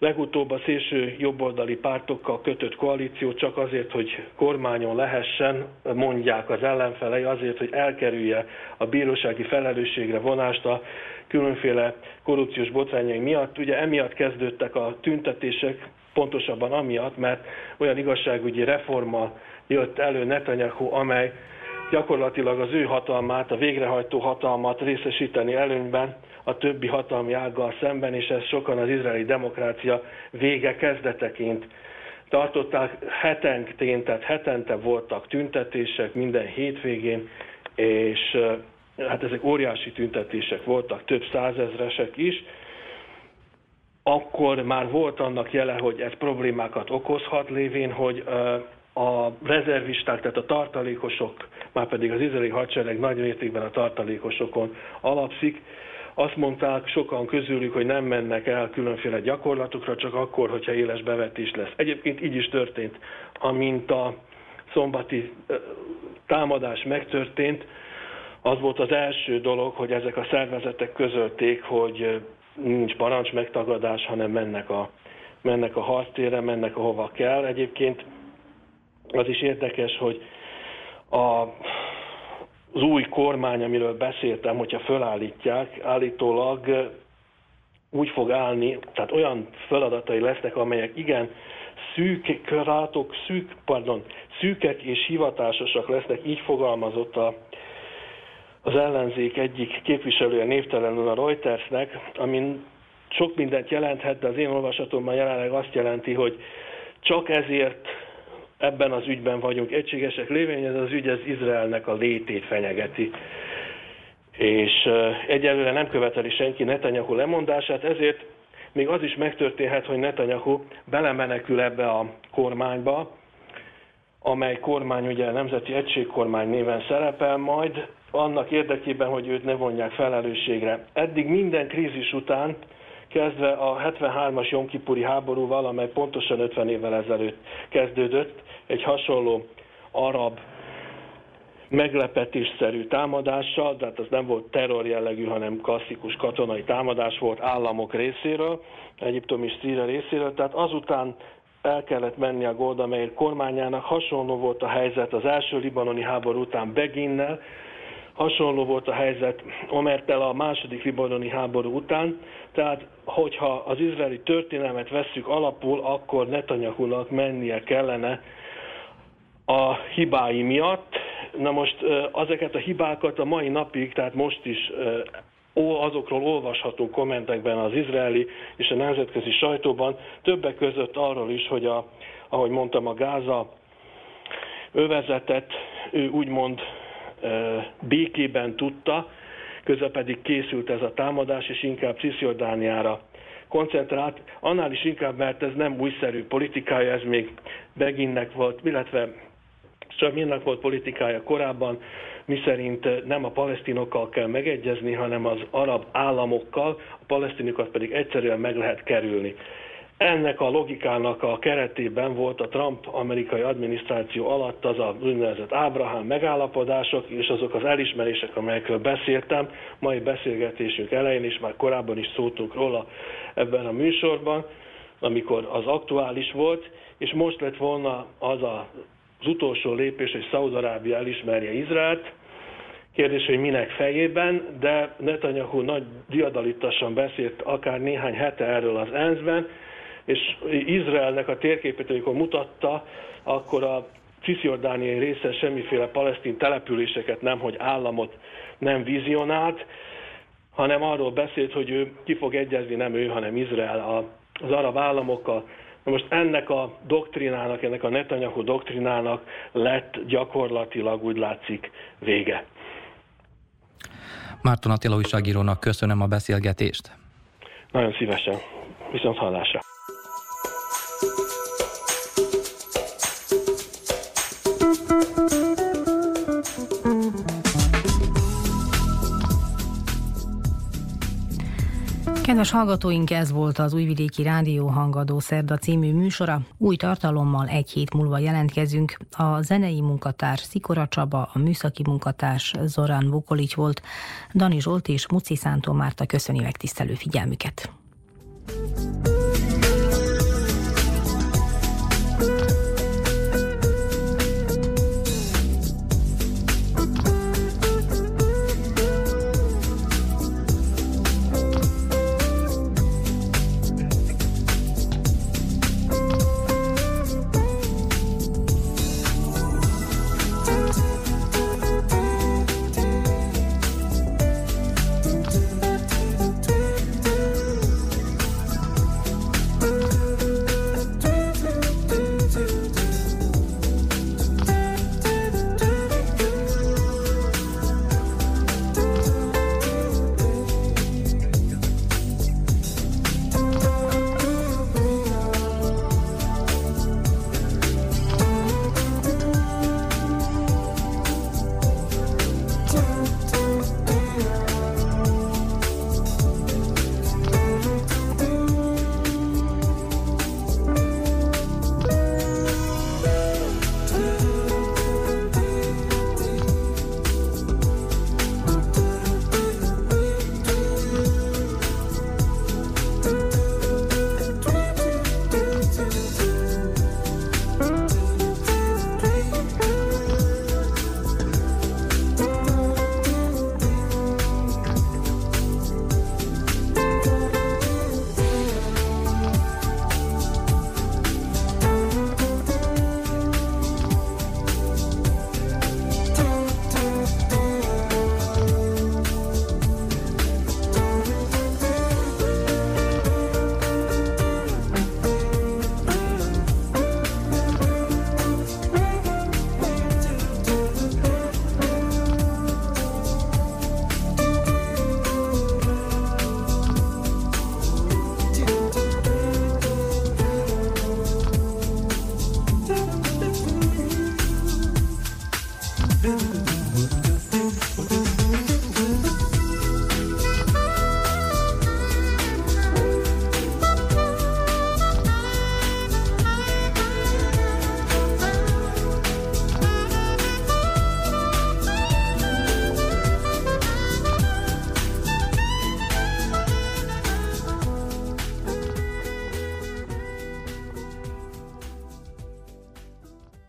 Speaker 13: Legutóbb a szélső jobboldali pártokkal kötött koalíció csak azért, hogy kormányon lehessen, mondják az ellenfelei, azért, hogy elkerülje a bírósági felelősségre vonást a különféle korrupciós botrányai miatt. Ugye emiatt kezdődtek a tüntetések, pontosabban amiatt, mert olyan igazságügyi reforma jött elő Netanyahu, amely gyakorlatilag az ő hatalmát, a végrehajtó hatalmat részesíteni előnyben, a többi hatalmi ággal szemben, és ezt sokan az izraeli demokrácia vége kezdeteként tartották. Hetentén, tehát hetente voltak tüntetések minden hétvégén, és hát ezek óriási tüntetések voltak, több százezresek is, akkor már volt annak jele, hogy ez problémákat okozhat lévén, hogy a rezervisták, tehát a tartalékosok, már pedig az izraeli hadsereg nagy mértékben a tartalékosokon alapszik, azt mondták sokan közülük, hogy nem mennek el különféle gyakorlatokra, csak akkor, hogyha éles bevetés lesz. Egyébként így is történt, amint a szombati támadás megtörtént, az volt az első dolog, hogy ezek a szervezetek közölték, hogy nincs parancs megtagadás, hanem mennek a, mennek a harctérre, mennek ahova kell. Egyébként az is érdekes, hogy a az új kormány, amiről beszéltem, hogyha fölállítják, állítólag úgy fog állni, tehát olyan feladatai lesznek, amelyek igen szűk rátok, szűk, pardon, szűkek és hivatásosak lesznek, így fogalmazott a, az ellenzék egyik képviselője névtelenül a Reutersnek, amin sok mindent jelenthet, de az én olvasatomban jelenleg azt jelenti, hogy csak ezért ebben az ügyben vagyunk egységesek, lévén ez az ügy az Izraelnek a létét fenyegeti. És egyelőre nem követeli senki Netanyahu lemondását, ezért még az is megtörténhet, hogy Netanyahu belemenekül ebbe a kormányba, amely kormány ugye a Nemzeti Egységkormány néven szerepel majd, annak érdekében, hogy őt ne vonják felelősségre. Eddig minden krízis után kezdve a 73-as Jomkipuri háborúval, amely pontosan 50 évvel ezelőtt kezdődött, egy hasonló arab meglepetésszerű támadással, tehát az nem volt terror jellegű, hanem klasszikus katonai támadás volt államok részéről, Egyiptom és Szíria részéről, tehát azután el kellett menni a Golda Meir kormányának, hasonló volt a helyzet az első libanoni háború után Beginnel, Hasonló volt a helyzet Omertel a második libanoni háború után, tehát hogyha az izraeli történelmet vesszük alapul, akkor Netanyahu-nak mennie kellene a hibái miatt. Na most ezeket a hibákat a mai napig, tehát most is azokról olvashatunk kommentekben az izraeli és a nemzetközi sajtóban, többek között arról is, hogy a, ahogy mondtam, a Gáza övezetet ő úgymond békében tudta, közben pedig készült ez a támadás, és inkább Cisjordániára koncentrált, annál is inkább, mert ez nem újszerű politikája, ez még Beginnek volt, illetve Saminnak volt politikája korábban, miszerint nem a palesztinokkal kell megegyezni, hanem az arab államokkal, a palesztinokat pedig egyszerűen meg lehet kerülni. Ennek a logikának a keretében volt a Trump amerikai adminisztráció alatt az a úgynevezett Ábrahám megállapodások és azok az elismerések, amelyekről beszéltem mai beszélgetésünk elején, és már korábban is szóltunk róla ebben a műsorban, amikor az aktuális volt, és most lett volna az a, az utolsó lépés, hogy Szaudarábia elismerje Izraelt, Kérdés, hogy minek fejében, de Netanyahu nagy diadalittasan beszélt akár néhány hete erről az ENSZ-ben, és Izraelnek a térképét, amikor mutatta, akkor a Cisziordániai része semmiféle palesztin településeket nem, hogy államot nem vizionált, hanem arról beszélt, hogy ő ki fog egyezni, nem ő, hanem Izrael az arab államokkal. Na most ennek a doktrinának, ennek a Netanyahu doktrinának lett gyakorlatilag úgy látszik vége.
Speaker 7: Márton Attila újságírónak köszönöm a beszélgetést.
Speaker 13: Nagyon szívesen. Viszont hallásra.
Speaker 2: Kedves hallgatóink, ez volt az Újvidéki Rádió Hangadó Szerda című műsora. Új tartalommal egy hét múlva jelentkezünk. A zenei munkatárs Szikora Csaba, a műszaki munkatárs Zorán Vukolics volt, Dani Zsolt és Muci Szántó Márta köszöni megtisztelő figyelmüket.